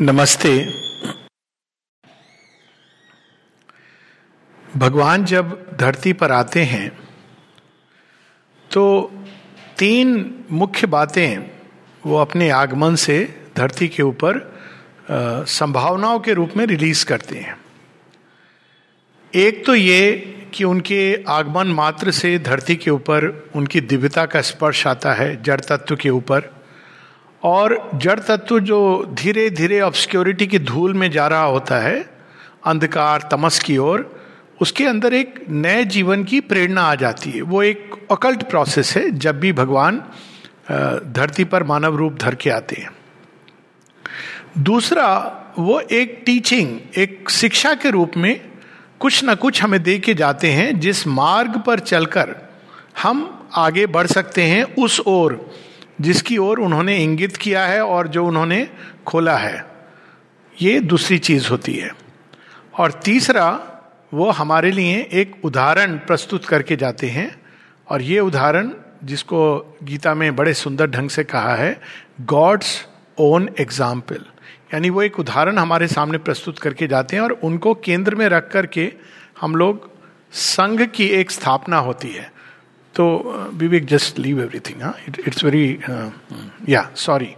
नमस्ते। भगवान जब धरती पर आते हैं तो तीन मुख्य बातें वो अपने आगमन से धरती के ऊपर संभावनाओं के रूप में रिलीज़ करते हैं। एक तो ये कि उनके आगमन मात्र से धरती के ऊपर उनकी दिव्यता का स्पर्श आता है, जड़ तत्व के ऊपर। और जड़ तत्व जो धीरे धीरे ऑब्सक्योरिटी की धूल में जा रहा होता है, अंधकार, तमस की ओर, उसके अंदर एक नए जीवन की प्रेरणा आ जाती है। वो एक अकल्ट प्रोसेस है, जब भी भगवान धरती पर मानव रूप धर के आते हैं। दूसरा, वो एक टीचिंग एक शिक्षा के रूप में कुछ ना कुछ हमें दे के जाते हैं, जिस मार्ग पर चलकर हम आगे बढ़ सकते हैं, उस ओर। जिसकी ओर उन्होंने इंगित किया है और जो उन्होंने खोला है, ये दूसरी चीज़ होती है। और तीसरा, वो हमारे लिए एक उदाहरण प्रस्तुत करके जाते हैं, और ये उदाहरण जिसको गीता में बड़े सुंदर ढंग से कहा है गॉड्स ओन एग्ज़ाम्पल यानी वो एक उदाहरण हमारे सामने प्रस्तुत करके जाते हैं, और उनको केंद्र में रख करके हम लोग संघ की एक स्थापना होती है। तो विवेक जस्ट लीव एवरीथिंग हाँ इट्स वेरी या सॉरी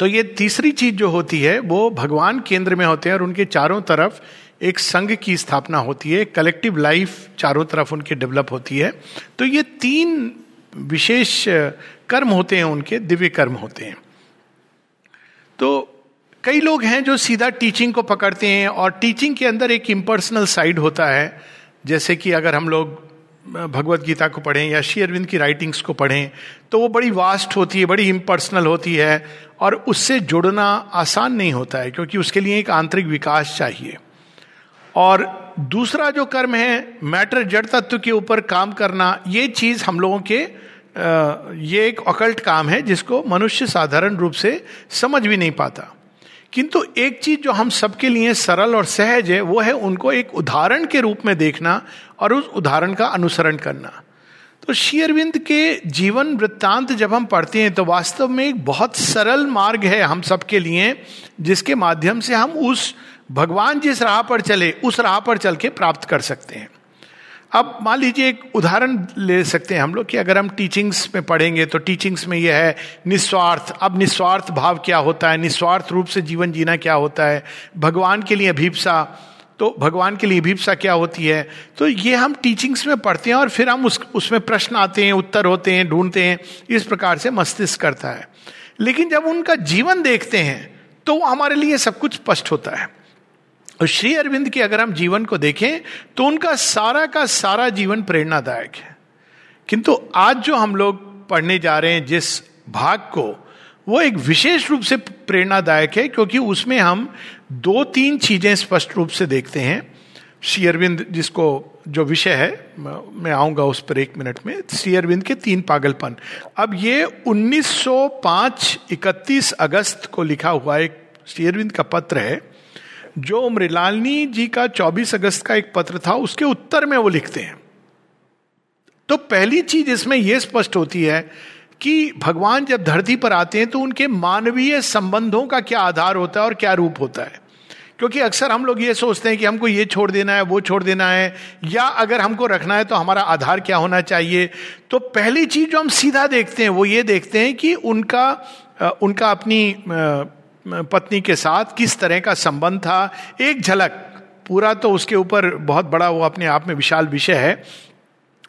तो ये तीसरी चीज़ जो होती है, वो भगवान केंद्र में होते हैं और उनके चारों तरफ़ एक संघ की स्थापना होती है कलेक्टिव लाइफ चारों तरफ़ उनके डेवलप होती है। तो ये तीन विशेष कर्म होते हैं उनके, दिव्य कर्म होते हैं। तो कई लोग हैं जो सीधा टीचिंग को पकड़ते हैं और टीचिंग के अंदर एक इम्पर्सनल साइड होता है, जैसे कि अगर हम लोग भगवत गीता को पढ़ें या श्री अरविंद की राइटिंग्स को पढ़ें तो वो बड़ी वास्ट होती है, बड़ी इम्पर्सनल होती है और उससे जुड़ना आसान नहीं होता है, क्योंकि उसके लिए एक आंतरिक विकास चाहिए। और दूसरा जो कर्म है मैटर जड़ तत्व के ऊपर काम करना, ये चीज़ हम लोगों के ये एक अकल्ट काम है, जिसको मनुष्य साधारण रूप से समझ भी नहीं पाता। किंतु एक चीज़ जो हम सबके लिए सरल और सहज है, वो है उनको एक उदाहरण के रूप में देखना और उस उदाहरण का अनुसरण करना। तो शेयरविंद के जीवन वृत्तांत जब हम पढ़ते हैं तो वास्तव में एक बहुत सरल मार्ग है हम सबके लिए, जिसके माध्यम से हम उस भगवान जिस राह पर चले, उस राह पर चल के प्राप्त कर सकते हैं। अब मान लीजिए एक उदाहरण ले सकते हैं हम लोग कि अगर हम टीचिंग्स में पढ़ेंगे तो टीचिंग्स में यह है, निस्वार्थ। अब निस्वार्थ भाव क्या होता है? निस्वार्थ रूप से जीवन जीना क्या होता है? भगवान के लिए अभीपसा। तो भगवान के लिए अभीपसा क्या होती है? तो ये हम टीचिंग्स में पढ़ते हैं और फिर हम उस, उसमें प्रश्न आते हैं, उत्तर होते हैं, ढूंढते हैं। इस प्रकार से मस्तिष्क करता है। लेकिन जब उनका जीवन देखते हैं तो हमारे लिए सब कुछ स्पष्ट होता है। और श्री अरविंद के अगर हम जीवन को देखें तो उनका सारा का सारा जीवन प्रेरणादायक है। किंतु आज जो हम लोग पढ़ने जा रहे हैं जिस भाग को, वो एक विशेष रूप से प्रेरणादायक है, क्योंकि उसमें हम दो तीन चीज़ें स्पष्ट रूप से देखते हैं। श्री अरविंद जिसको जो विषय है, मैं आऊँगा उस पर एक मिनट में। श्री अरविंद के तीन पागलपन। अब ये 1905 31 अगस्त को लिखा हुआ एक श्री अरविंद का पत्र है जो मृलालनी जी का 24 अगस्त का एक पत्र था, उसके उत्तर में वो लिखते हैं। तो पहली चीज़ इसमें यह स्पष्ट होती है कि भगवान जब धरती पर आते हैं तो उनके मानवीय संबंधों का क्या आधार होता है और क्या रूप होता है? क्योंकि अक्सर हम लोग ये सोचते हैं कि हमको ये छोड़ देना है, वो छोड़ देना है, या अगर हमको रखना है तो हमारा आधार क्या होना चाहिए? तो पहली चीज़ जो हम सीधा देखते हैं, वो ये देखते हैं कि उनका उनका अपनी पत्नी के साथ किस तरह का संबंध था? एक झलक, पूरा तो उसके ऊपर बहुत बड़ा वो अपने आप में विशाल विषय है।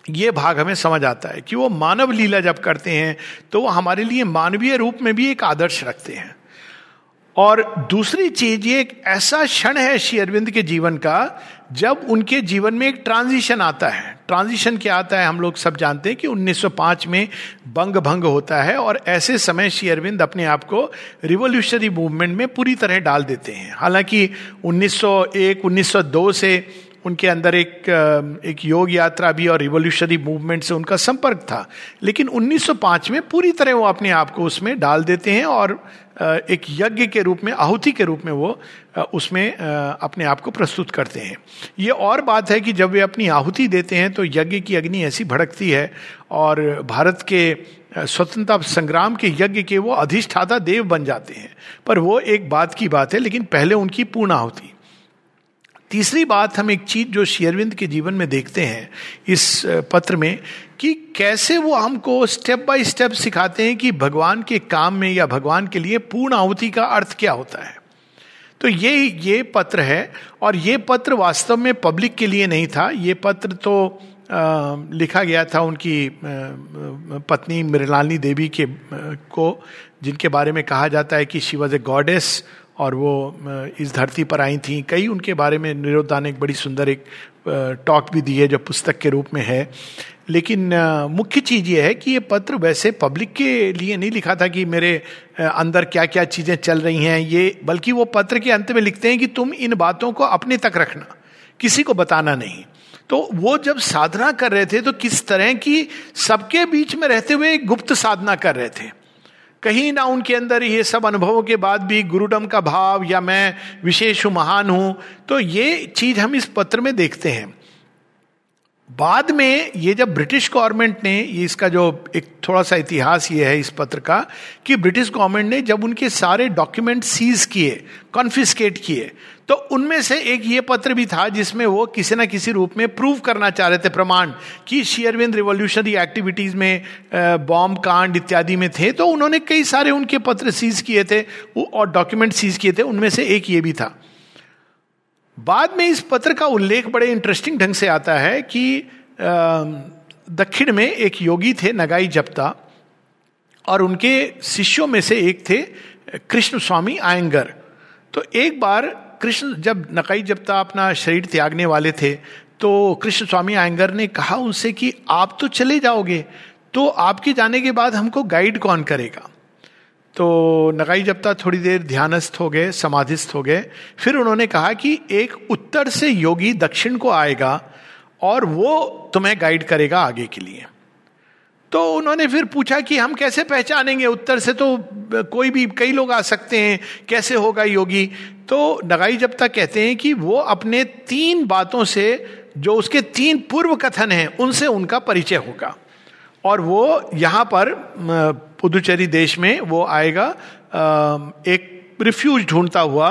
ये भाग हमें समझ आता है कि वो मानव लीला जब करते हैं तो वो हमारे लिए मानवीय रूप में भी एक आदर्श रखते हैं। और दूसरी चीज़, ये एक ऐसा क्षण है श्री अरविंद के जीवन का, जब उनके जीवन में एक ट्रांजिशन आता है। ट्रांजिशन क्या आता है, हम लोग सब जानते हैं कि 1905 में बंग भंग होता है और ऐसे समय श्री अरविंद अपने आप को रिवोल्यूशनरी मूवमेंट में पूरी तरह डाल देते हैं। हालाँकि 1901 1902 से उनके अंदर एक एक योग यात्रा भी और रिवोल्यूशनरी मूवमेंट से उनका संपर्क था। लेकिन 1905 में पूरी तरह वो अपने आप को उसमें डाल देते हैं और एक यज्ञ के रूप में, आहुति के रूप में वो उसमें अपने आप को प्रस्तुत करते हैं। ये और बात है कि जब वे अपनी आहुति देते हैं तो यज्ञ की अग्नि ऐसी भड़कती है और भारत के स्वतंत्रता संग्राम के यज्ञ के वो अधिष्ठाता देव बन जाते हैं। पर वो एक बात की बात है, लेकिन पहले उनकी पूर्ण होती तीसरी बात हम एक चीज़ जो शेयरविंद के जीवन में देखते हैं इस पत्र में कि कैसे वो हमको स्टेप बाय स्टेप सिखाते हैं कि भगवान के काम में या भगवान के लिए पूर्ण आहुति का अर्थ क्या होता है। तो ये ये पत्र है और ये पत्र वास्तव में पब्लिक के लिए नहीं था। ये पत्र तो आ, लिखा गया था उनकी आ, पत्नी मृणालिनी देवी के आ, को जिनके बारे में कहा जाता है कि शी वॉज़ ए गॉडेस और वो इस धरती पर आई थी। कई उनके बारे में निरोधा ने एक बड़ी सुंदर एक टॉक भी दी है जो पुस्तक के रूप में है। लेकिन मुख्य चीज़ ये है कि ये पत्र वैसे पब्लिक के लिए नहीं लिखा था कि मेरे अंदर क्या क्या चीज़ें चल रही हैं। ये, बल्कि वो पत्र के अंत में लिखते हैं कि तुम इन बातों को अपने तक रखना, किसी को बताना नहीं। तो वो जब साधना कर रहे थे तो किस तरह की सबके बीच में रहते हुए गुप्त साधना कर रहे थे? कहीं ना उनके अंदर ये सब अनुभवों के बाद भी गुरुडम का भाव या मैं विशेष महान हूँ तो ये चीज़ हम इस पत्र में देखते हैं। बाद में ये जब ब्रिटिश गवर्नमेंट ने, ये इसका जो एक थोड़ा सा इतिहास ये है इस पत्र का, कि ब्रिटिश गवर्नमेंट ने जब उनके सारे डॉक्यूमेंट सीज किए, कॉन्फिस्केट किए तो उनमें से एक ये पत्र भी था जिसमें वो किसी ना किसी रूप में प्रूव करना चाह रहे थे प्रमाण कि शेयरविंद रिवोल्यूशनरी एक्टिविटीज़ में बॉम्ब, कांड इत्यादि में थे तो उन्होंने कई सारे उनके पत्र सीज किए थे और डॉक्यूमेंट सीज किए थे, उनमें से एक ये भी था। बाद में इस पत्र का उल्लेख बड़े इंटरेस्टिंग ढंग से आता है कि दक्षिण में एक योगी थे नगाई जप्ता, और उनके शिष्यों में से एक थे कृष्ण स्वामी आयंगर। तो एक बार कृष्ण, जब नकाई जप्ता अपना शरीर त्यागने वाले थे तो कृष्ण स्वामी आयंगर ने कहा उनसे कि, आप तो चले जाओगे तो आपके जाने के बाद हमको गाइड कौन करेगा? तो नगाई जप्ता थोड़ी देर ध्यानस्थ हो गए, समाधिस्थ हो गए, फिर उन्होंने कहा कि एक उत्तर से योगी दक्षिण को आएगा और वो तुम्हें गाइड करेगा आगे के लिए। तो उन्होंने फिर पूछा कि हम कैसे पहचानेंगे उत्तर से? तो कोई भी, कई लोग आ सकते हैं, कैसे होगा योगी? तो नगाई जब तक कहते हैं कि वो अपने तीन बातों से, जो उसके तीन पूर्व कथन हैं, उनसे उनका परिचय होगा। और वो यहाँ पर पुदुचेरी देश में वो आएगा एक रिफ्यूज ढूंढता हुआ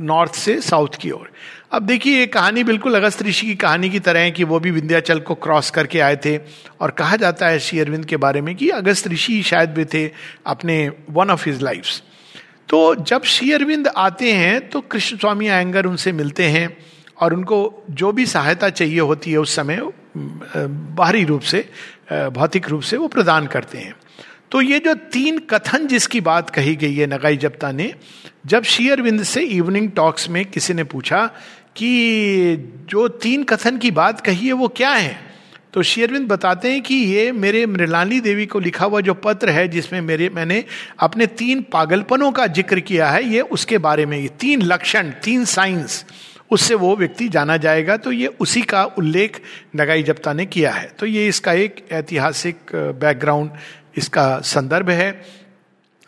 नॉर्थ से साउथ की ओर। अब देखिए, ये कहानी बिल्कुल अगस्त ऋषि की कहानी की तरह है कि वो भी विंध्याचल को क्रॉस करके आए थे और कहा जाता है श्री अरविंद के बारे में कि अगस्त ऋषि शायद भी थे अपने वन ऑफ़ हिज लाइफ तो जब श्री अरविंद आते हैं तो कृष्ण स्वामी आयंगर उनसे मिलते हैं और उनको जो भी सहायता चाहिए होती है उस समय बाहरी रूप से भौतिक रूप से वो प्रदान करते हैं। तो ये जो तीन कथन जिसकी बात कही गई है नगाई जप्ता ने, जब शेयरविंद से इवनिंग टॉक्स में किसी ने पूछा कि जो तीन कथन की बात कही है वो क्या है तो शेयरविंद बताते हैं कि ये मेरे मृलानी देवी को लिखा हुआ जो पत्र है जिसमें मेरे, मैंने अपने तीन पागलपनों का ज़िक्र किया है, ये उसके बारे में, ये तीन लक्षण, तीन साइंस उससे वो व्यक्ति जाना जाएगा तो ये उसी का उल्लेख नगाई जप्ता ने किया है। तो ये इसका एक ऐतिहासिक बैकग्राउंड इसका संदर्भ है।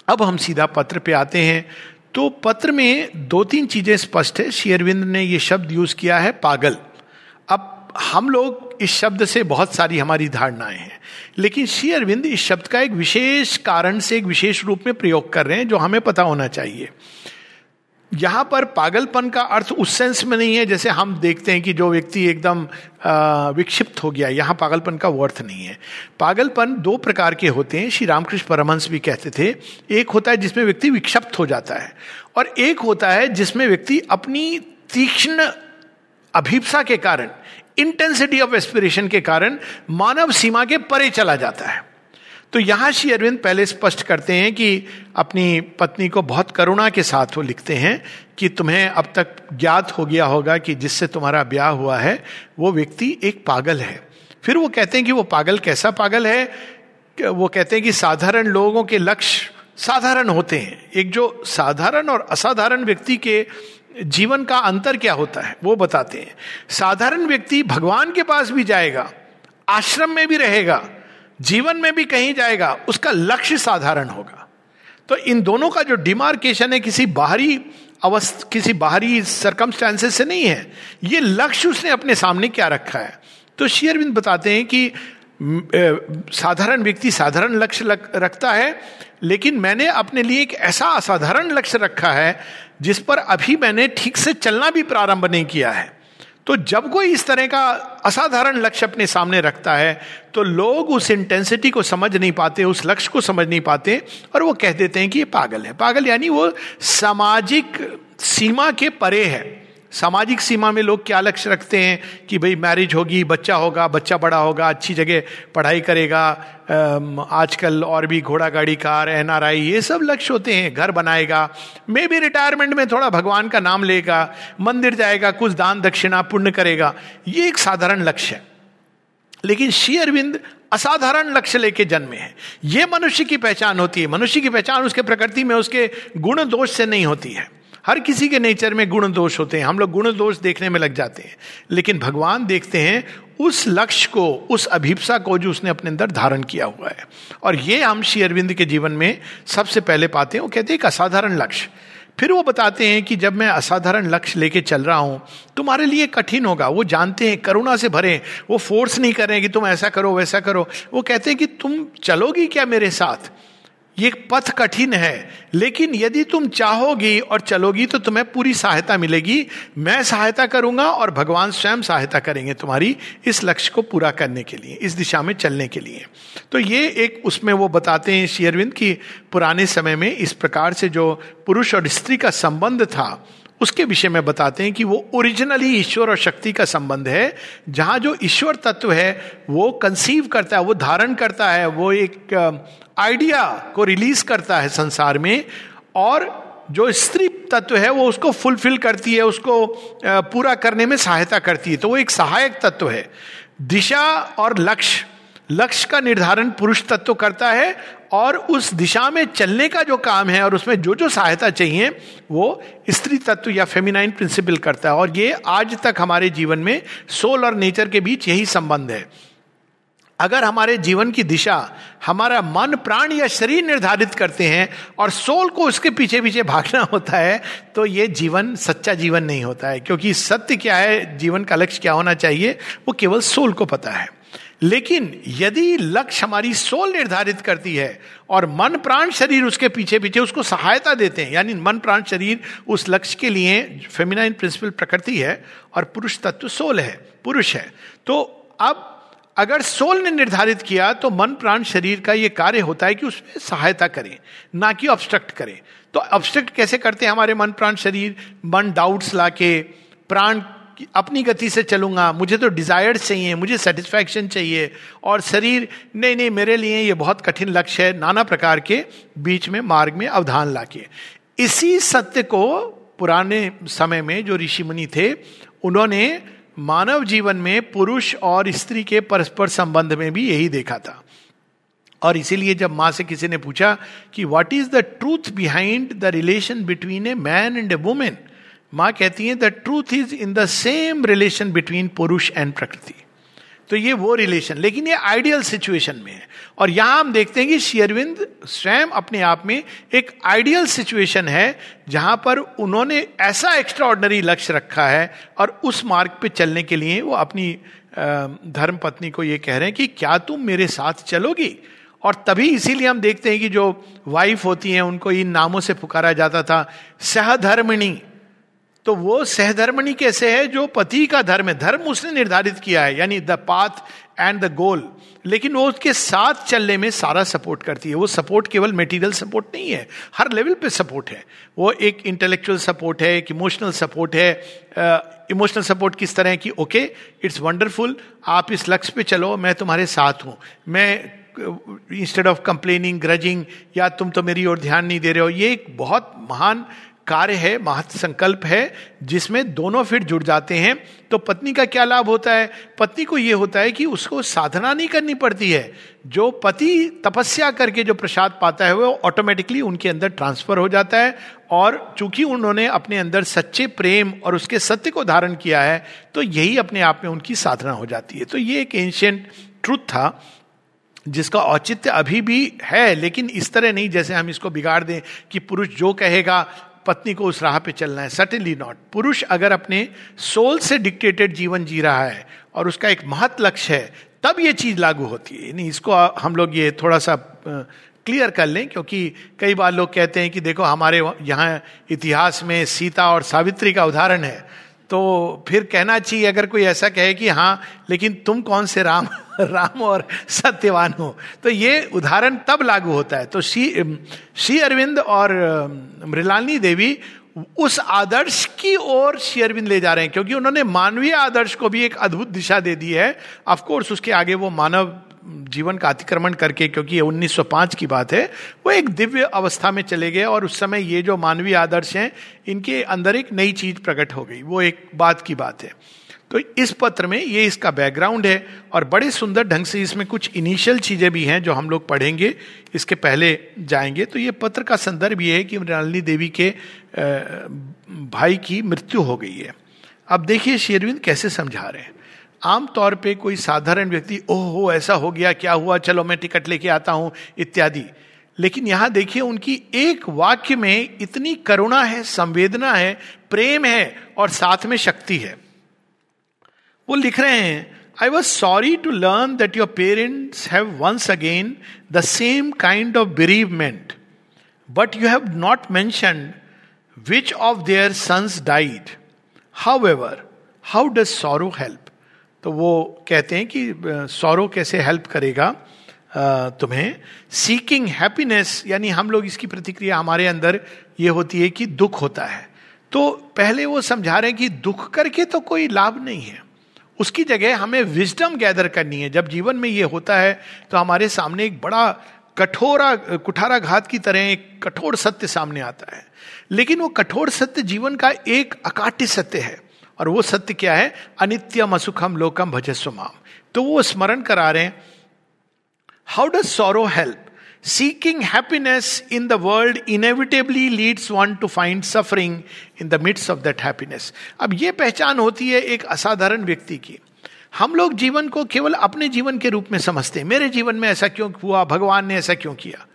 अब हम सीधा पत्र पे आते हैं। तो पत्र में दो तीन चीज़ें स्पष्ट है। शेयरविंद ने ये शब्द यूज़ किया है, पागल। अब हम लोग इस शब्द से बहुत सारी हमारी धारणाएँ हैं। लेकिन श्री अरविंद इस शब्द का एक विशेष कारण से एक विशेष रूप में प्रयोग कर रहे हैं, जो हमें पता होना चाहिए। यहाँ पर पागलपन का अर्थ उस सेंस में नहीं है जैसे हम देखते हैं कि जो व्यक्ति एकदम विक्षिप्त हो गया, यहाँ पागलपन का अर्थ नहीं है। पागलपन दो प्रकार के होते हैं, श्री रामकृष्ण परमहंस भी कहते थे। एक होता है जिसमें व्यक्ति विक्षिप्त हो जाता है, और एक होता है जिसमें व्यक्ति अपनी तीक्ष्ण अभिप्सा के कारण इंटेंसिटी ऑफ़ एस्पिरेशन के कारण, मानव सीमा के परे चला जाता है। तो यहाँ श्री अरविंद पहले स्पष्ट करते हैं कि अपनी पत्नी को बहुत करुणा के साथ वो लिखते हैं कि तुम्हें अब तक ज्ञात हो गया होगा कि जिससे तुम्हारा ब्याह हुआ है, वो व्यक्ति एक पागल है। फिर वो कहते हैं कि वो पागल कैसा पागल है? वो कहते हैं कि साधारण लोगों के लक्ष्य साधारण होते हैं। एक जो साधारण और असाधारण व्यक्ति के जीवन का अंतर क्या होता है, वो बताते हैं। साधारण व्यक्ति भगवान के पास भी जाएगा, आश्रम में भी रहेगा जीवन में भी कहीं जाएगा, उसका लक्ष्य साधारण होगा। तो इन दोनों का जो डिमार्केशन है, किसी बाहरी अवस्था, किसी बाहरी सरकमस्टांसेस से नहीं है। ये लक्ष्य उसने अपने सामने क्या रखा है? तो शेयरविंद बताते हैं कि साधारण व्यक्ति साधारण लक्ष्य रखता है, लेकिन मैंने अपने लिए एक ऐसा असाधारण लक्ष्य रखा है, जिस पर अभी मैंने ठीक से चलना भी प्रारंभ नहीं किया है। तो जब कोई इस तरह का असाधारण लक्ष्य अपने सामने रखता है तो लोग उस इंटेंसिटी को समझ नहीं पाते, उस लक्ष्य को समझ नहीं पाते और वो कह देते हैं कि ये पागल है। पागल यानी वो सामाजिक सीमा के परे है। सामाजिक सीमा में लोग क्या लक्ष्य रखते हैं कि भाई मैरिज होगी, बच्चा होगा, बच्चा बड़ा होगा, अच्छी जगह पढ़ाई करेगा आजकल और भी घोड़ा गाड़ी, कार एन आर आई ये सब लक्ष्य होते हैं, घर बनाएगा मे भी रिटायरमेंट में थोड़ा भगवान का नाम लेगा, मंदिर जाएगा, कुछ दान दक्षिणा पुण्य करेगा, ये एक साधारण लक्ष्य है। लेकिन श्री अरविंद असाधारण लक्ष्य लेके जन्मे हैं। ये मनुष्य की पहचान होती है, मनुष्य की पहचान उसके प्रकृति में उसके गुण दोष से नहीं होती है। हर किसी के नेचर में गुण दोष होते हैं। हम लोग गुण दोष देखने में लग जाते हैं। लेकिन भगवान देखते हैं, उस लक्ष्य को, उस अभिप्सा को जो उसने अपने अंदर धारण किया हुआ है। और ये हम श्री अरविंद के जीवन में सबसे पहले पाते हैं। वो कहते हैं, एक असाधारण लक्ष्य। फिर वो बताते हैं कि जब मैं असाधारण लक्ष्य लेके चल रहा हूँ, तुम्हारे लिए कठिन होगा। वो जानते हैं, करुणा से भरे वो फोर्स नहीं कर रहे कि तुम ऐसा करो, वैसा करो। वो कहते हैं कि तुम चलोगी क्या मेरे साथ? ये पथ कठिन है, लेकिन यदि तुम चाहोगी और चलोगी तो तुम्हें पूरी सहायता मिलेगी। मैं सहायता करूँगा और भगवान स्वयं सहायता करेंगे तुम्हारी इस लक्ष्य को पूरा करने के लिए, इस दिशा में चलने के लिए। तो ये एक उसमें वो बताते हैं शेयरविंद की पुराने समय में इस प्रकार से जो पुरुष और स्त्री का संबंध था उसके विषय में बताते हैं कि वो ओरिजिनली ईश्वर और शक्ति का संबंध है। जहाँ जो ईश्वर तत्व है, वो कंसीव करता है, वो धारण करता है, वो एक आइडिया को रिलीज़ करता है संसार में और जो स्त्री तत्व है, वो उसको फुलफिल करती है, उसको पूरा करने में सहायता करती है। तो वो एक सहायक तत्व है। दिशा और लक्ष्य। लक्ष्य का निर्धारण पुरुष तत्व करता है और उस दिशा में चलने का जो काम है और उसमें जो जो सहायता चाहिए, वो स्त्री तत्व या फेमिनाइन प्रिंसिपल करता है। और ये आज तक हमारे जीवन में सोल और नेचर के बीच यही संबंध है। अगर हमारे जीवन की दिशा हमारा मन, प्राण या शरीर निर्धारित करते हैं और सोल को उसके पीछे पीछे भागना होता है तो ये जीवन, सच्चा जीवन नहीं होता है। क्योंकि सत्य क्या है, जीवन का लक्ष्य क्या होना चाहिए, वो केवल सोल को पता है। लेकिन यदि लक्ष्य हमारी सोल निर्धारित करती है और मन प्राण शरीर उसके पीछे पीछे उसको सहायता देते हैं, यानी मन प्राण शरीर उस लक्ष्य के लिए फेमिनाइन प्रिंसिपल प्रकृति है और पुरुष तत्व सोल है, पुरुष है। तो अब अगर सोल ने निर्धारित किया तो मन प्राण शरीर का यह कार्य होता है कि उसमें सहायता करें, ना कि ऑब्स्ट्रक्ट करें। तो ऑब्स्ट्रक्ट कैसे करते हैं हमारे मन प्राण शरीर? मन डाउट्स लाके, प्राण अपनी गति से चलूँगा, मुझे तो डिजायर्स चाहिए, मुझे सेटिस्फैक्शन चाहिए, और शरीर, नहीं नहीं, मेरे लिए ये बहुत कठिन लक्ष्य है नाना प्रकार के बीच में, मार्ग में अवधान लाके। इसी सत्य को पुराने समय में जो ऋषि मुनि थे, उन्होंने मानव जीवन में पुरुष और स्त्री के परस्पर संबंध में भी यही देखा था। और इसीलिए जब माँ से किसी ने पूछा कि what is the truth behind the relation between a man and a women माँ कहती है the truth is in the same relation between पुरुष एंड प्रकृति तो ये वो रिलेशन लेकिन ये आइडियल सिचुएशन में है। और यहाँ हम देखते हैं कि शेयरविंद स्वयं अपने आप में एक आइडियल सिचुएशन है, जहाँ पर उन्होंने ऐसा एक्स्ट्रा लक्ष्य रखा है और उस मार्ग पे चलने के लिए वो अपनी धर्म पत्नी को ये कह रहे हैं कि, क्या तुम मेरे साथ चलोगी? और तभी इसीलिए हम देखते हैं कि जो वाइफ होती हैं, उनको इन नामों से पुकारा जाता था सहधर्मिणी तो वो सहधर्मणी कैसे है जो पति का धर्म है? धर्म उसने निर्धारित किया है यानी the path and the goal लेकिन वो उसके साथ चलने में सारा सपोर्ट करती है। वो सपोर्ट केवल मेटीरियल सपोर्ट नहीं है हर लेवल पे सपोर्ट है। वो एक इंटेलेक्चुअल सपोर्ट है एक इमोशनल सपोर्ट है। इमोशनल uh, सपोर्ट किस तरह की ओके इट्स वंडरफुल आप इस लक्ष्य पे चलो मैं तुम्हारे साथ हूँ। मैं इंस्टेड ऑफ़ कंप्लेनिंग ग्रजिंग या तुम तो मेरी ओर ध्यान नहीं दे रहे हो ये एक बहुत महान कार्य है, महत संकल्प है, जिसमें दोनों फिर जुड़ जाते हैं तो पत्नी का क्या लाभ होता है? पत्नी को यह होता है कि उसको साधना नहीं करनी पड़ती है। जो पति तपस्या करके जो प्रसाद पाता है, वो ऑटोमेटिकली उनके अंदर ट्रांसफ़र हो जाता है और चूँकि उन्होंने अपने अंदर सच्चे प्रेम और उसके सत्य को धारण किया है तो यही अपने आप में उनकी साधना हो जाती है। तो ये एक एंशियंट ट्रुथ था, जिसका औचित्य अभी भी है, लेकिन इस तरह नहीं, जैसे हम इसको बिगाड़ दें कि पुरुष जो कहेगा पत्नी को उस राह पे चलना है। सटनली नॉट पुरुष अगर अपने सोल से डिक्टेटेड जीवन जी रहा है और उसका एक महत लक्ष्य है, तब ये चीज़ लागू होती है। नहीं इसको हम लोग ये थोड़ा सा क्लियर कर लें, क्योंकि कई बार लोग कहते हैं कि देखो हमारे यहाँ इतिहास में सीता और सावित्री का उदाहरण है। तो फिर कहना चाहिए, अगर कोई ऐसा कहे कि हाँ लेकिन तुम कौन से राम राम और सत्यवान हो? तो ये उदाहरण तब लागू होता है। तो श्री श्री अरविंद और मृलानी देवी उस आदर्श की ओर श्री अरविंद ले जा रहे हैं, क्योंकि उन्होंने मानवीय आदर्श को भी एक अद्भुत दिशा दे दी है। ऑफकोर्स उसके आगे वो मानव जीवन का अतिक्रमण करके, क्योंकि ये 1905 की बात है, वो एक दिव्य अवस्था में चले गए और उस समय ये जो मानवीय आदर्श हैं, इनके अंदर एक नई चीज़ प्रकट हो गई। वो एक बात की बात है। तो इस पत्र में ये इसका बैकग्राउंड है और बड़े सुंदर ढंग से इसमें कुछ इनिशियल चीज़ें भी हैं जो हम लोग पढ़ेंगे, इसके पहले जाएँगे। तो ये पत्र का संदर्भ ये है कि मृणालिनी देवी के भाई की मृत्यु हो गई है। अब देखिए शेरविंद कैसे समझा रहे हैं। आमतौर पे कोई साधारण व्यक्ति, ओह हो ऐसा हो गया, क्या हुआ, चलो मैं टिकट लेके आता हूँ, इत्यादि। लेकिन यहाँ देखिए, उनकी एक वाक्य में इतनी करुणा है, संवेदना है, प्रेम है और साथ में शक्ति है। वो लिख रहे हैं I was sorry to learn that your parents have once again the same kind of bereavement but you have not mention which of their sons died however how does sorrow help तो वो कहते हैं कि सौरव कैसे help करेगा तुम्हें? Seeking happiness यानी हम लोग इसकी प्रतिक्रिया हमारे अंदर ये होती है कि दुख होता है। तो पहले वो समझा रहे हैं कि दुख करके तो कोई लाभ नहीं है। उसकी जगह हमें विजडम गैदर करनी है। जब जीवन में ये होता है तो हमारे सामने एक बड़ा कठोरा, कुठारा घात की तरह एक कठोर सत्य सामने आता है। लेकिन वो कठोर सत्य जीवन का एक अकाट्य सत्य है। और वो सत्य क्या है? अनित्यम असुखम लोकम भजस्व माम। तो वो स्मरण करा रहे how does sorrow help seeking happiness in the world inevitably leads one to find suffering in the midst of that happiness अब ये पहचान होती है एक असाधारण व्यक्ति की। हम लोग जीवन को केवल अपने जीवन के रूप में समझते हैं। मेरे जीवन में ऐसा क्यों हुआ? भगवान ने ऐसा क्यों किया?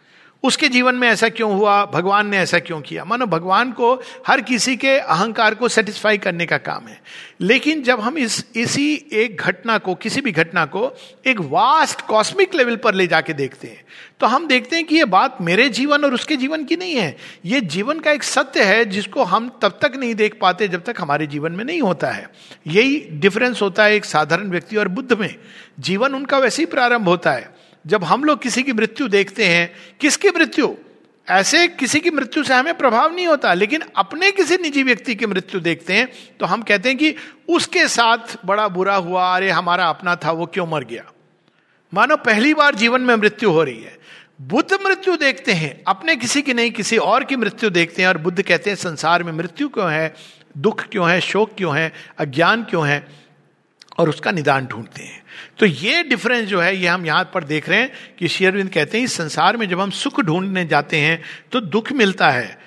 उसके जीवन में ऐसा क्यों हुआ? भगवान ने ऐसा क्यों किया? मानो भगवान को हर किसी के अहंकार को सेटिस्फाई करने का काम है। लेकिन जब हम इस, इसी एक घटना को, किसी भी घटना को एक वास्ट कॉस्मिक लेवल पर ले जाके देखते हैं तो हम देखते हैं कि ये बात मेरे जीवन और उसके जीवन की नहीं है। ये जीवन का एक सत्य है जिसको हम तब तक नहीं देख पाते जब तक हमारे जीवन में नहीं होता है। यही डिफरेंस होता है एक साधारण व्यक्ति और बुद्ध में। जीवन उनका वैसे ही प्रारंभ होता है। जब हम लोग किसी की मृत्यु देखते हैं, किसकी मृत्यु? ऐसे किसी की मृत्यु से हमें प्रभाव नहीं होता, लेकिन अपने किसी निजी व्यक्ति की मृत्यु देखते हैं तो हम कहते हैं कि उसके साथ बड़ा बुरा हुआ, अरे हमारा अपना था, वो क्यों मर गया? मानो पहली बार जीवन में मृत्यु हो रही है। बुद्ध मृत्यु देखते हैं, अपने किसी की नहीं, किसी और की मृत्यु देखते हैं, और बुद्ध कहते हैं, संसार में मृत्यु क्यों है? दुख क्यों है? शोक क्यों है? अज्ञान क्यों है? और उसका निदान ढूंढते हैं। तो ये डिफरेंस जो है, ये हम यहाँ पर देख रहे हैं कि शेयरविंद कहते हैं, इस संसार में जब हम सुख ढूँढने जाते हैं तो दुख मिलता है।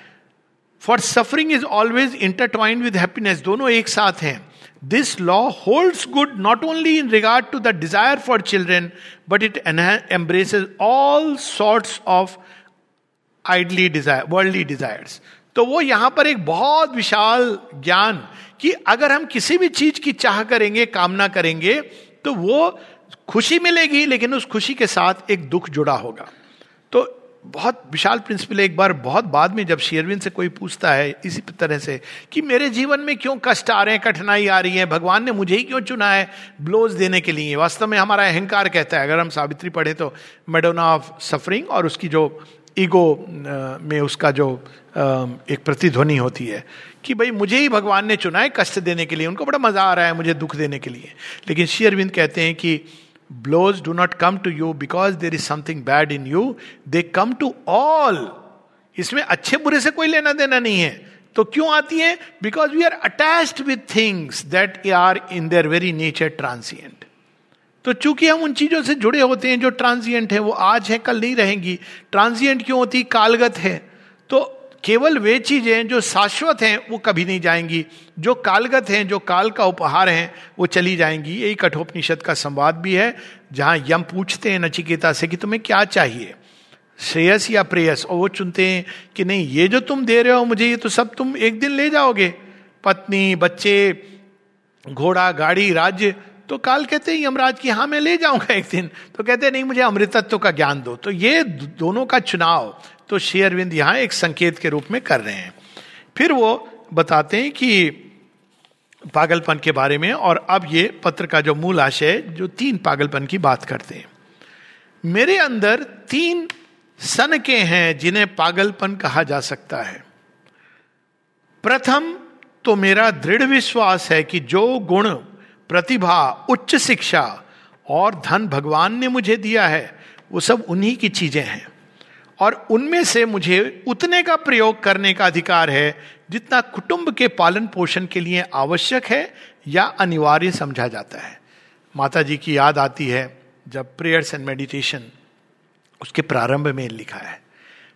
For suffering is always intertwined with happiness दोनों एक साथ हैं। This law holds good not only in regard to the desire for children but it embraces all sorts of idle desire worldly desires तो वो यहाँ पर एक बहुत विशाल ज्ञान कि अगर हम किसी भी चीज़ की चाह करेंगे, कामना करेंगे तो वो खुशी मिलेगी, लेकिन उस खुशी के साथ एक दुख जुड़ा होगा। तो बहुत विशाल प्रिंसिपल एक बार बहुत बाद में जब शेरविन से कोई पूछता है, इसी तरह से, कि मेरे जीवन में क्यों कष्ट आ रहे हैं, कठिनाई आ रही है, भगवान ने मुझे ही क्यों चुना है ब्लोज देने के लिए? वास्तव में हमारा अहंकार कहता है, अगर हम सावित्री पढ़े तो मेडोना ऑफ़ सफरिंग और उसकी जो ईगो में उसका जो एक प्रतिध्वनि होती है कि भाई मुझे ही भगवान ने चुना है कष्ट देने के लिए, उनको बड़ा मज़ा आ रहा है मुझे दुख देने के लिए। लेकिन शेयरविंद कहते हैं कि blows do not come to you because there is something bad in you they come to all इसमें अच्छे बुरे से कोई लेना देना नहीं है। तो क्यों आती है? Because we are attached with things that are in their very nature transient तो चूँकि हम उन चीज़ों से जुड़े होते हैं जो ट्रांसियंट है, वो आज है, कल नहीं रहेंगी। ट्रांसियंट क्यों होती? कालगत है। तो केवल वे चीज़ें जो शाश्वत हैं, वो कभी नहीं जाएँगी। जो कालगत हैं, जो काल का उपहार हैं, वो चली जाएँगी। यही कठोपनिषद का संवाद भी है, जहाँ यम पूछते हैं नचिकेता से कि तुम्हें क्या चाहिए? श्रेयस या प्रेयस? और वो चुनते हैं कि नहीं, ये जो तुम दे रहे हो मुझे, ये तो सब तुम एक दिन ले जाओगे। पत्नी, बच्चे, घोड़ा, गाड़ी, राज्य तो काल कहते हैं, यमराज की हाँ मैं ले जाऊँगा एक दिन। तो कहते हैं, नहीं, मुझे अमृतत्व का ज्ञान दो। तो ये दोनों का चुनाव तो शेयरविंद यहाँ एक संकेत के रूप में कर रहे हैं। फिर वो बताते हैं कि पागलपन के बारे में, और अब ये पत्र का जो मूल आशय जो तीन पागलपन की बात करते हैं। मेरे अंदर तीन सन के हैं, जिन्हें पागलपन कहा जा सकता है। प्रथम तो मेरा दृढ़ विश्वास है कि जो गुण प्रतिभा, उच्च शिक्षा और धन भगवान ने मुझे दिया है। वो सब उन्हीं की चीज़ें हैं। और उनमें से मुझे उतने का प्रयोग करने का अधिकार है जितना कुटुंब के पालन पोषण के लिए आवश्यक है या अनिवार्य समझा जाता है। माता जी की याद आती है जब प्रेयर्स एंड मेडिटेशन उसके प्रारंभ में लिखा है।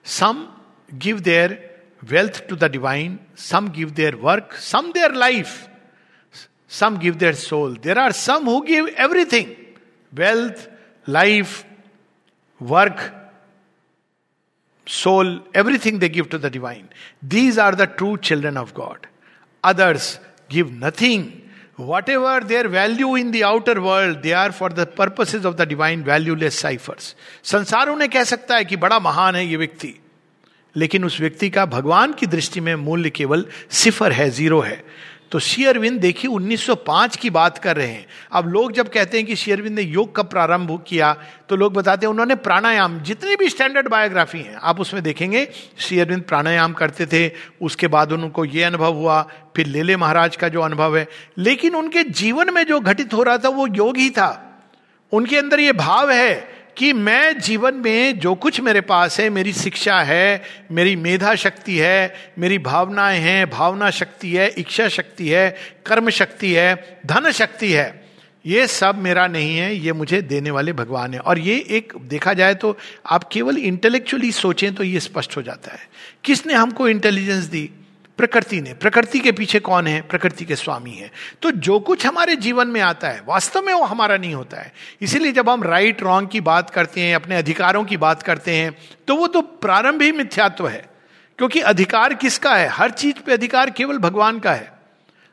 Some give their wealth to the divine some give their work some their life some give their soul there are some who give everything wealth life work soul, everything they give to the divine. These are the true children of God. Others give nothing. Whatever their value in the outer world, they are for the purposes of the divine valueless ciphers. संसार उन्हें कह सकता है कि बड़ा महान है ये व्यक्ति लेकिन उस व्यक्ति का भगवान की दृष्टि में मूल्य केवल सिफर है ज़ीरो है तो शेयरविंद देखिए 1905 की बात कर रहे हैं। अब लोग जब कहते हैं कि शेयरविंद ने योग कब प्रारंभ किया तो लोग बताते हैं उन्होंने प्राणायाम, जितनी भी स्टैंडर्ड बायोग्राफी हैं, आप उसमें देखेंगे शेयरविंद प्राणायाम करते थे, उसके बाद उनको ये अनुभव हुआ, फिर लेले महाराज का जो अनुभव है। लेकिन उनके जीवन में जो घटित हो रहा था, वो योग ही था। उनके अंदर ये भाव है कि मैं जीवन में जो कुछ मेरे पास है, मेरी शिक्षा है, मेरी मेधा शक्ति है, मेरी भावनाएँ हैं, भावना शक्ति है, इच्छा शक्ति है, कर्म शक्ति है, धन शक्ति है, ये सब मेरा नहीं है, ये मुझे देने वाले भगवान है। और ये एक, देखा जाए तो आप केवल इंटेलेक्चुअली सोचें तो ये स्पष्ट हो जाता है। किसने हमको इंटेलिजेंस दी? प्रकृति ने। प्रकृति के पीछे कौन है? प्रकृति के स्वामी है। तो जो कुछ हमारे जीवन में आता है, वास्तव में वो हमारा नहीं होता है। इसीलिए जब हम राइट रॉन्ग की बात करते हैं, अपने अधिकारों की बात करते हैं तो वो तो प्रारंभ ही मिथ्यात्व है। क्योंकि अधिकार किसका है? हर चीज़ पे अधिकार केवल भगवान का है।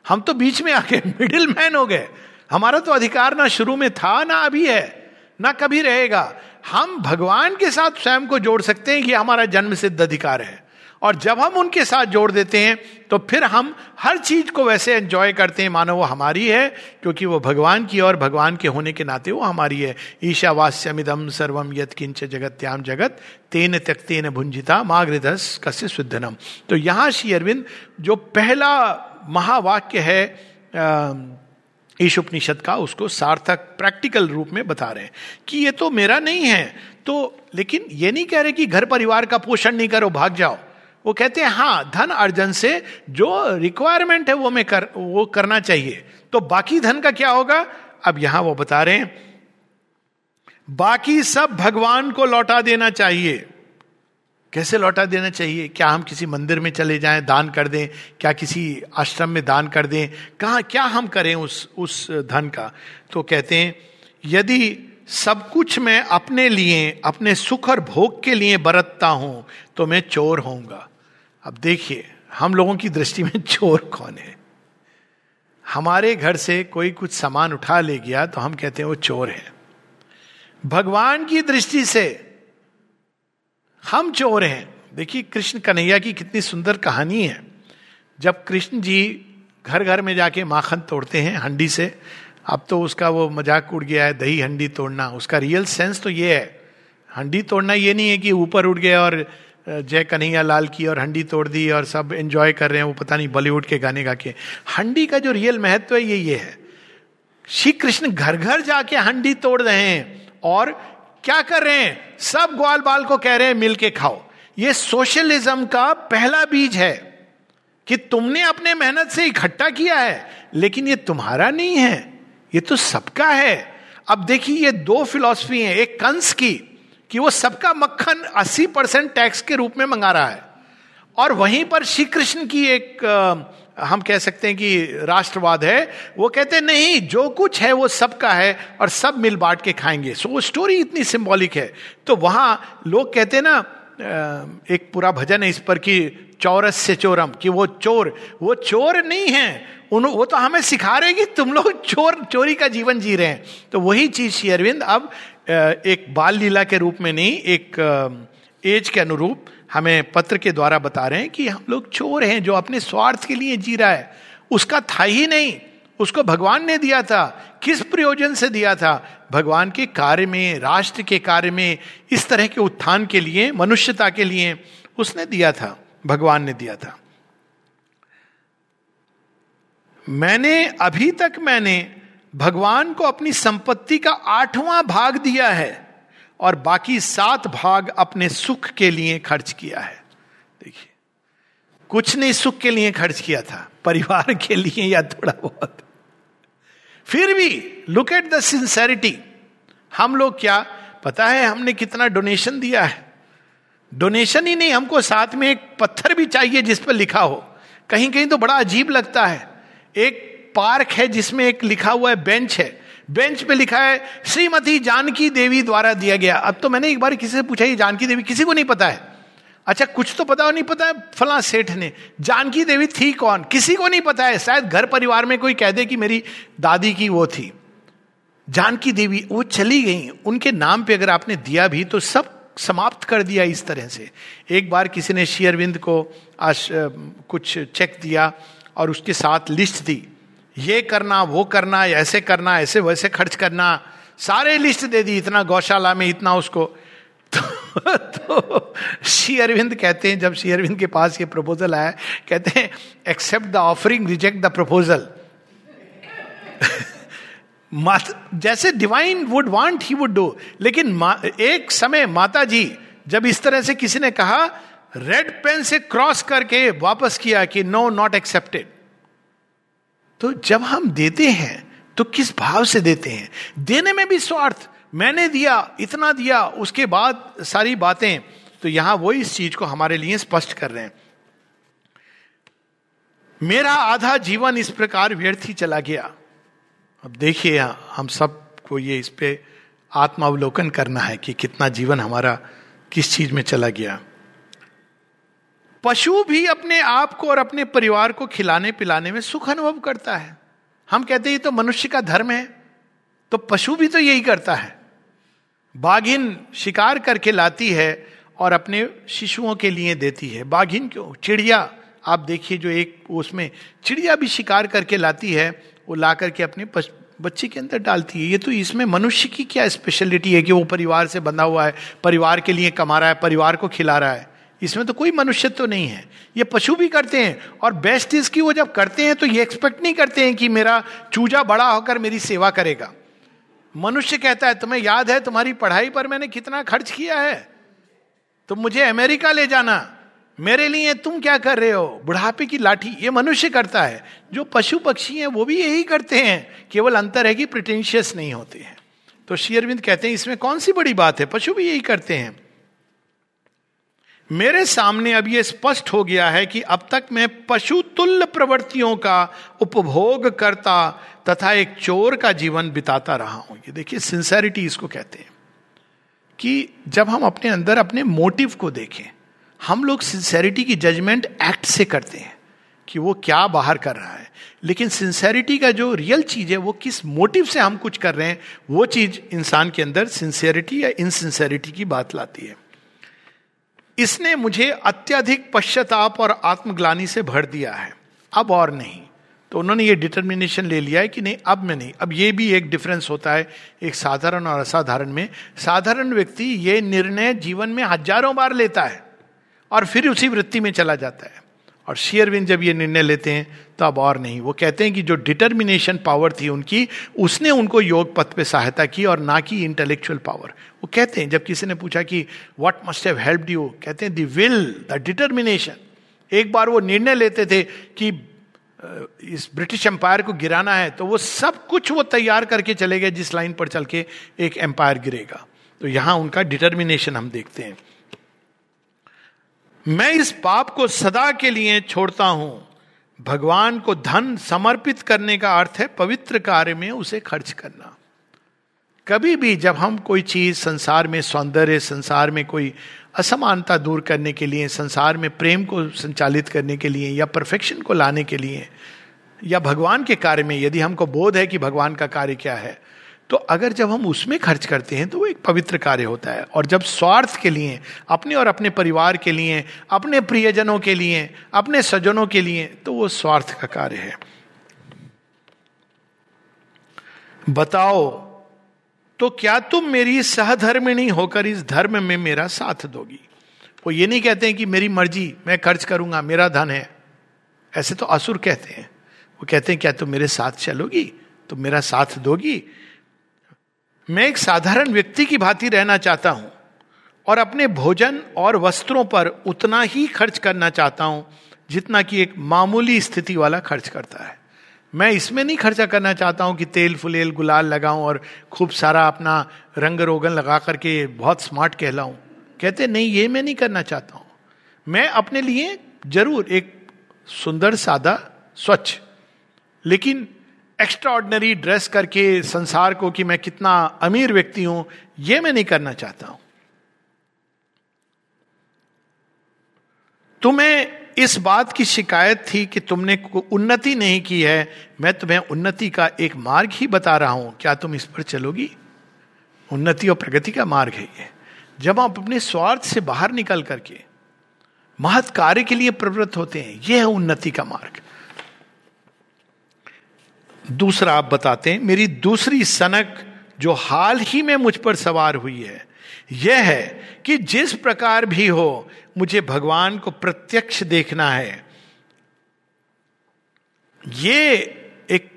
हम तो बीच में आ गए मिडिल मैन हो गए। हमारा तो अधिकार ना शुरू में था, ना अभी है, ना कभी रहेगा। हम भगवान के साथ स्वयं को जोड़ सकते हैं कि हमारा जन्म सिद्ध अधिकार है। और जब हम उनके साथ जोड़ देते हैं तो फिर हम हर चीज़ को वैसे एंजॉय करते हैं। मानो वो हमारी है, क्योंकि वो भगवान की और भगवान के होने के नाते वो हमारी है। ईशावास्यमिदम सर्वम यत किंच जगत त्याम जगत तेन त्यक्तेन भुंजिता मागृदस कस्य शुद्धनम। तो यहाँ श्री अरविंद जो पहला महावाक्य है ईश उपनिषद का, उसको सार्थक प्रैक्टिकल रूप में बता रहे हैं कि ये तो मेरा नहीं है। तो लेकिन ये नहीं कह रहे कि घर परिवार का पोषण नहीं करो, भाग जाओ। वो कहते हैं हाँ धन अर्जन से जो रिक्वायरमेंट है वो मैं कर, वो करना चाहिए। तो बाकी धन का क्या होगा? अब यहाँ वो बता रहे हैं, बाकी सब भगवान को लौटा देना चाहिए। कैसे लौटा देना चाहिए? क्या हम किसी मंदिर में चले जाएँ, दान कर दें? क्या किसी आश्रम में दान कर दें? कहा, क्या हम करें उस उस धन का? तो कहते हैं, यदि सब कुछ मैं अपने लिए, अपने सुख और भोग के लिए बरतता हूँ तो मैं चोर होऊँगा। अब देखिए, हम लोगों की दृष्टि में चोर कौन है? हमारे घर से कोई कुछ सामान उठा ले गया तो हम कहते हैं, वो चोर है। भगवान की दृष्टि से हम चोर हैं। देखिए, कृष्ण कन्हैया की कितनी सुंदर कहानी है। जब कृष्ण जी घर घर में जाके माखन तोड़ते हैं हंडी से, अब तो उसका वो मज़ाक उड़ गया है, दही हंडी तोड़ना। उसका रियल सेंस तो ये है। हंडी तोड़ना ये नहीं है कि ऊपर उड़ गया और जय कन्हैया लाल की और हंडी तोड़ दी और सब एंजॉय कर रहे हैं, वो पता नहीं बॉलीवुड के गाने गा के। हंडी का जो रियल महत्व है, ये ये है। श्री कृष्ण घर घर जाके हंडी तोड़ रहे हैं और क्या कर रहे हैं? सब ग्वाल बाल को कह रहे हैं, मिलके खाओ। ये सोशलिज्म का पहला बीज है कि तुमने अपने मेहनत से इकट्ठा किया है, लेकिन ये तुम्हारा नहीं है, ये तो सबका है। अब देखिए, ये दो फिलॉसफी है, एक कंस की कि वो सबका मक्खन 80 परसेंट टैक्स के रूप में मंगा रहा है। और वहीं पर श्री कृष्ण की एक हम कह सकते हैं कि राष्ट्रवाद है, वो कहते नहीं, जो कुछ है वो सबका है और सब मिल बांट के खाएँगे। सो वो स्टोरी इतनी सिंबॉलिक है। तो वहाँ लोग कहते ना एक पूरा भजन है इस पर कि चौरस से चोरम, कि वो चोर वो चोर नहीं है। उन, वो तो हमें सिखा रहे कि तुम लोग चोर, चोरी का जीवन जी रहे हैं। तो वही चीज़ श्री अरविंद, अब एक बाल लीला के रूप में नहीं, एक एज के अनुरूप हमें पत्र के द्वारा बता रहे हैं कि हम लोग चोर हैं जो अपने स्वार्थ के लिए जी रहा है। उसका था ही नहीं। उसको भगवान ने दिया था। किस प्रयोजन से दिया था? भगवान के कार्य में, राष्ट्र के कार्य में, इस तरह के उत्थान के लिए, मनुष्यता के लिए उसने दिया था। भगवान ने दिया था। मैंने, अभी तक मैंने भगवान को अपनी संपत्ति का आठवां भाग दिया है और बाकी सात भाग अपने सुख के लिए खर्च किया है। देखिए, कुछ नहीं सुख के लिए खर्च किया था, परिवार के लिए या थोड़ा बहुत। फिर भी लुक एट द सिंसेरिटी हम लोग क्या, पता है हमने कितना डोनेशन दिया है? डोनेशन ही नहीं, हमको साथ में एक पत्थर भी चाहिए जिस पर लिखा हो। कहीं कहीं तो बड़ा अजीब लगता है। एक पार्क है जिसमें एक लिखा हुआ है बेंच है। बेंच पे लिखा है, श्रीमती जानकी देवी द्वारा दिया गया। अब तो मैंने एक बार किसी से पूछा, ये जानकी देवी किसी को नहीं पता है? अच्छा कुछ तो पता हो नहीं पता है फला सेठ ने। जानकी देवी थी कौन? किसी को नहीं पता है। शायद घर परिवार में कोई कह दे कि मेरी दादी की वो थी। जानकी देवी वो चली गई। उनके नाम पे अगर आपने दिया भी तो सब समाप्त कर दिया इस तरह से। एक बार किसी ने शेयरविंद को आश, कुछ चेक दिया और उसके साथ लिस्ट दी। ये करना वो करना ऐसे करना ऐसे वैसे खर्च करना सारे लिस्ट दे दी इतना गौशाला में इतना उसको। तो, तो श्री अरविंद कहते हैं जब श्री अरविंद के पास ये प्रपोजल आया कहते हैं accept the offering reject the proposal जैसे divine would want he would do लेकिन एक समय माता जी जब इस तरह से किसी ने कहा रेड पेन से क्रॉस करके वापस किया कि नो नॉट एक्सेप्टेड तो जब हम देते हैं तो किस भाव से देते हैं? देने में भी स्वार्थ। मैंने दिया, इतना दिया, उसके बाद सारी बातें तो यहाँ वो इस चीज़ को हमारे लिए स्पष्ट कर रहे हैं। मेरा आधा जीवन इस प्रकार व्यर्थ ही चला गया। अब देखिए हम सबको ये इस पे आत्मावलोकन करना है कि कितना जीवन हमारा किस चीज़ में चला गया। पशु भी अपने आप को और अपने परिवार को खिलाने पिलाने में सुख अनुभव करता है। हम कहते हैं, ये तो मनुष्य का धर्म है। तो पशु भी तो यही करता है। बाघिन शिकार करके लाती है और अपने शिशुओं के लिए देती है। बाघिन क्यों? चिड़िया। आप देखिए जो एक उसमें चिड़िया भी शिकार करके लाती है, वो ला करके अपने बच्चे के अंदर डालती है। ये तो इसमें मनुष्य की क्या स्पेशलिटी है कि वो परिवार से बंधा हुआ है, परिवार के लिए कमा रहा है, परिवार को खिला रहा है? इसमें तो कोई मनुष्यत्व तो नहीं है। ये पशु भी करते हैं और बेस्ट इसकी वो जब करते हैं तो ये एक्सपेक्ट नहीं करते हैं कि मेरा चूजा बड़ा होकर मेरी सेवा करेगा। मनुष्य कहता है, तुम्हें याद है, तुम्हारी पढ़ाई पर मैंने कितना खर्च किया है? तुम मुझे अमेरिका ले जाना। मेरे लिए तुम क्या कर रहे हो? बुढ़ापे की लाठी। ये मनुष्य करता है। जो पशु पक्षी हैं, वो भी यही करते हैं। केवल अंतर है कि प्रिटेंशियस नहीं होते हैं। तो शेयरविंद कहते हैं, इसमें कौन सी बड़ी बात है? पशु भी यही करते हैं। मेरे सामने अब यह स्पष्ट हो गया है कि अब तक मैं पशु तुल्य प्रवृत्तियों का उपभोग करता तथा एक चोर का जीवन बिताता रहा हूँ। ये देखिए सिंसेरिटी इसको कहते हैं कि जब हम अपने अंदर अपने मोटिव को देखें, हम लोग सिंसेरिटी की जजमेंट एक्ट से करते हैं कि वो क्या बाहर कर रहा है। लेकिन सिंसेरिटी का जो रियल चीज़ है, वो किस मोटिव से हम कुछ कर रहे हैं, वो चीज़ इंसान के अंदर सिंसेरिटी या इनसिंसेरिटी की बात लाती है। इसने मुझे अत्यधिक पश्चाताप और आत्मग्लानी से भर दिया है। अब और नहीं। तो उन्होंने ये डिटर्मिनेशन ले लिया है कि नहीं, अब मैं नहीं। अब ये भी एक डिफरेंस होता है, एक साधारण और असाधारण में। साधारण व्यक्ति ये निर्णय जीवन में हज़ारों बार लेता है और फिर उसी वृत्ति में चला जाता है। और शेयरविन जब ये निर्णय लेते हैं तो अब और नहीं। वो कहते हैं कि जो डिटर्मिनेशन पावर थी उनकी, उसने उनको योग पथ पे सहायता की और ना कि इंटेलेक्चुअल पावर वो कहते हैं, जब किसी ने पूछा कि what must have help you कहते हैं द विल द डिटर्मिनेशन एक बार वो निर्णय लेते थे कि इस ब्रिटिश एम्पायर को गिराना है। तो वो सब कुछ वो तैयार करके चले गए, जिस लाइन पर चल के एक एम्पायर गिरेगा। तो यहाँ उनका डिटर्मिनेशन हम देखते हैं। मैं इस पाप को सदा के लिए छोड़ता हूँ। भगवान को धन समर्पित करने का अर्थ है पवित्र कार्य में उसे खर्च करना। कभी भी जब हम कोई चीज़ संसार में सौंदर्य, संसार में कोई असमानता दूर करने के लिए, संसार में प्रेम को संचालित करने के लिए या परफेक्शन को लाने के लिए या भगवान के कार्य में, यदि हमको बोध है कि भगवान का कार्य क्या है तो अगर जब हम उसमें खर्च करते हैं तो वो एक पवित्र कार्य होता है। और जब स्वार्थ के लिए, अपने और अपने परिवार के लिए, अपने प्रियजनों के लिए, अपने सज्जनों के लिए तो वो स्वार्थ का कार्य है। बताओ तो क्या तुम मेरी सहधर्मिणी होकर इस धर्म में मेरा साथ दोगी? वो ये नहीं कहते हैं कि मेरी मर्ज़ी, मैं खर्च करूँगा, मेरा धन है। ऐसे तो असुर कहते हैं। वो कहते हैं, क्या तुम मेरे साथ चलोगी? तुम मेरा साथ दोगी? मैं एक साधारण व्यक्ति की भांति रहना चाहता हूँ और अपने भोजन और वस्त्रों पर उतना ही खर्च करना चाहता हूँ जितना कि एक मामूली स्थिति वाला खर्च करता है। मैं इसमें नहीं खर्चा करना चाहता हूँ कि तेल फुलेल गुलाल लगाऊँ और खूब सारा अपना रंग रोगन लगा करके बहुत स्मार्ट कहलाऊं। कहते, नहीं, ये मैं नहीं करना चाहता हूँ। मैं अपने लिए ज़रूर एक सुंदर, सादा, स्वच्छ, लेकिन एक्स्ट्रा ऑर्डनरी ड्रेस करके संसार को कि मैं कितना अमीर व्यक्ति हूँ यह मैं नहीं करना चाहता हूँ। तुम्हें इस बात की शिकायत थी कि तुमने उन्नति नहीं की है, मैं तुम्हें उन्नति का एक मार्ग ही बता रहा हूँ। क्या तुम इस पर चलोगी? उन्नति और प्रगति का मार्ग है ये। जब आप अपने स्वार्थ से बाहर निकल करके महत कार्य के लिए प्रवृत्त होते हैं, यह है उन्नति का मार्ग। दूसरा आप बताते हैं, मेरी दूसरी सनक जो हाल ही में मुझ पर सवार हुई है, यह है कि जिस प्रकार भी हो, मुझे भगवान को प्रत्यक्ष देखना है। ये एक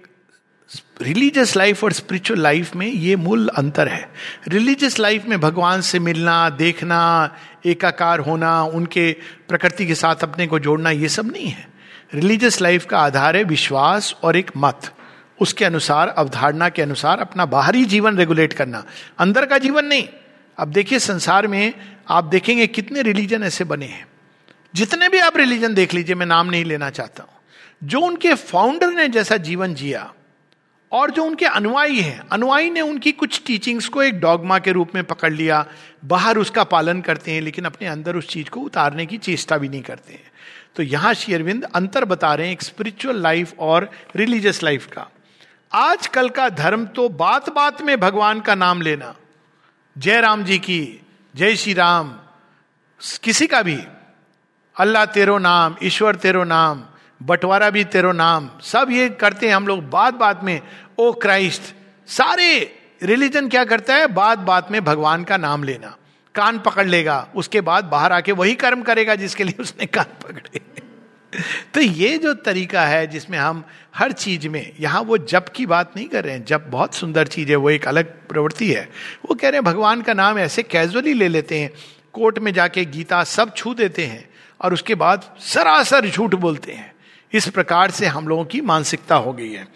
रिलीजियस लाइफ और स्पिरिचुअल लाइफ में ये मूल अंतर है। रिलीजियस लाइफ में भगवान से मिलना, देखना, एकाकार होना, उनके प्रकृति के साथ अपने को जोड़ना, ये सब नहीं है। रिलीजियस लाइफ का आधार है विश्वास और एक मत। उसके अनुसार, अवधारणा के अनुसार अपना बाहरी जीवन रेगुलेट करना। अंदर का जीवन नहीं। अब देखिए संसार में आप देखेंगे कितने रिलीजन ऐसे बने हैं। जितने भी आप रिलीजन देख लीजिए, मैं नाम नहीं लेना चाहता हूँ। जो उनके फाउंडर ने जैसा जीवन जिया, और जो उनके अनुयायी हैं, अनुयायी ने उनकी कुछ टीचिंग्स को एक डॉगमा के रूप में पकड़ लिया, बाहर उसका पालन करते हैं, लेकिन अपने अंदर उस चीज़ को उतारने की चेष्टा भी नहीं करते हैं। तो यहाँ शेरविंद अंतर बता रहे हैं एक स्पिरिचुअल लाइफ और रिलीजियस लाइफ का। आजकल का धर्म तो बात बात में भगवान का नाम लेना। जय राम जी की, जय श्री राम। किसी का भी। अल्लाह तेरो नाम, ईश्वर तेरो नाम, बंटवारा भी तेरो नाम, सब ये करते हैं हम लोग बात बात में। ओ क्राइस्ट, सारे रिलीजन क्या करता है? बात बात में भगवान का नाम लेना। कान पकड़ लेगा, उसके बाद बाहर आके वही कर्म करेगा जिसके लिए उसने कान पकड़े। तो ये जो तरीका है जिसमें हम हर चीज़ में, यहाँ वो जप की बात नहीं कर रहे हैं जब बहुत सुंदर चीज़ है, वो एक अलग प्रवृत्ति है। वो कह रहे हैं, भगवान का नाम ऐसे कैजुअली ले लेते हैं, कोर्ट में जाके गीता सब छू देते हैं और उसके बाद सरासर झूठ बोलते हैं। इस प्रकार से हम लोगों की मानसिकता हो गई है।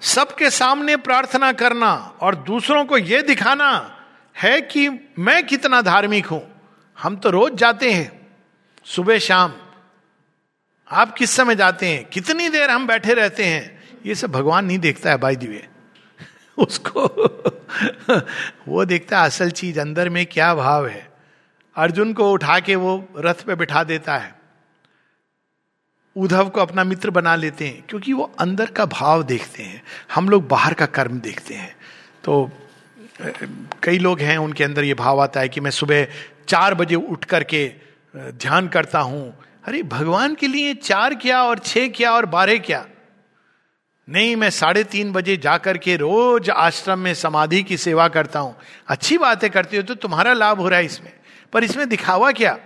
सबके सामने प्रार्थना करना और दूसरों को यह दिखाना है कि मैं कितना धार्मिक हूँ। हम तो रोज जाते हैं। सुबह शाम। आप किस समय जाते हैं? कितनी देर हम बैठे रहते हैं? ये सब भगवान नहीं देखता है बाई दिवे उसको वो देखता है, असल चीज़ अंदर में क्या भाव है। अर्जुन को उठा के वो रथ पे बिठा देता है। उद्धव को अपना मित्र बना लेते हैं, क्योंकि वो अंदर का भाव देखते हैं। हम लोग बाहर का कर्म देखते हैं। तो कई लोग हैं, उनके अंदर ये भाव आता है कि मैं सुबह चार बजे उठ करके ध्यान करता हूँ। अरे, भगवान के लिए चार क्या और छह क्या और बारह क्या? नहीं, मैं साढ़े तीन बजे जाकर के रोज आश्रम में समाधि की सेवा करता हूँ। अच्छी बातें करते हो तो तुम्हारा लाभ हो रहा है इसमें। पर इसमें दिखावा क्या?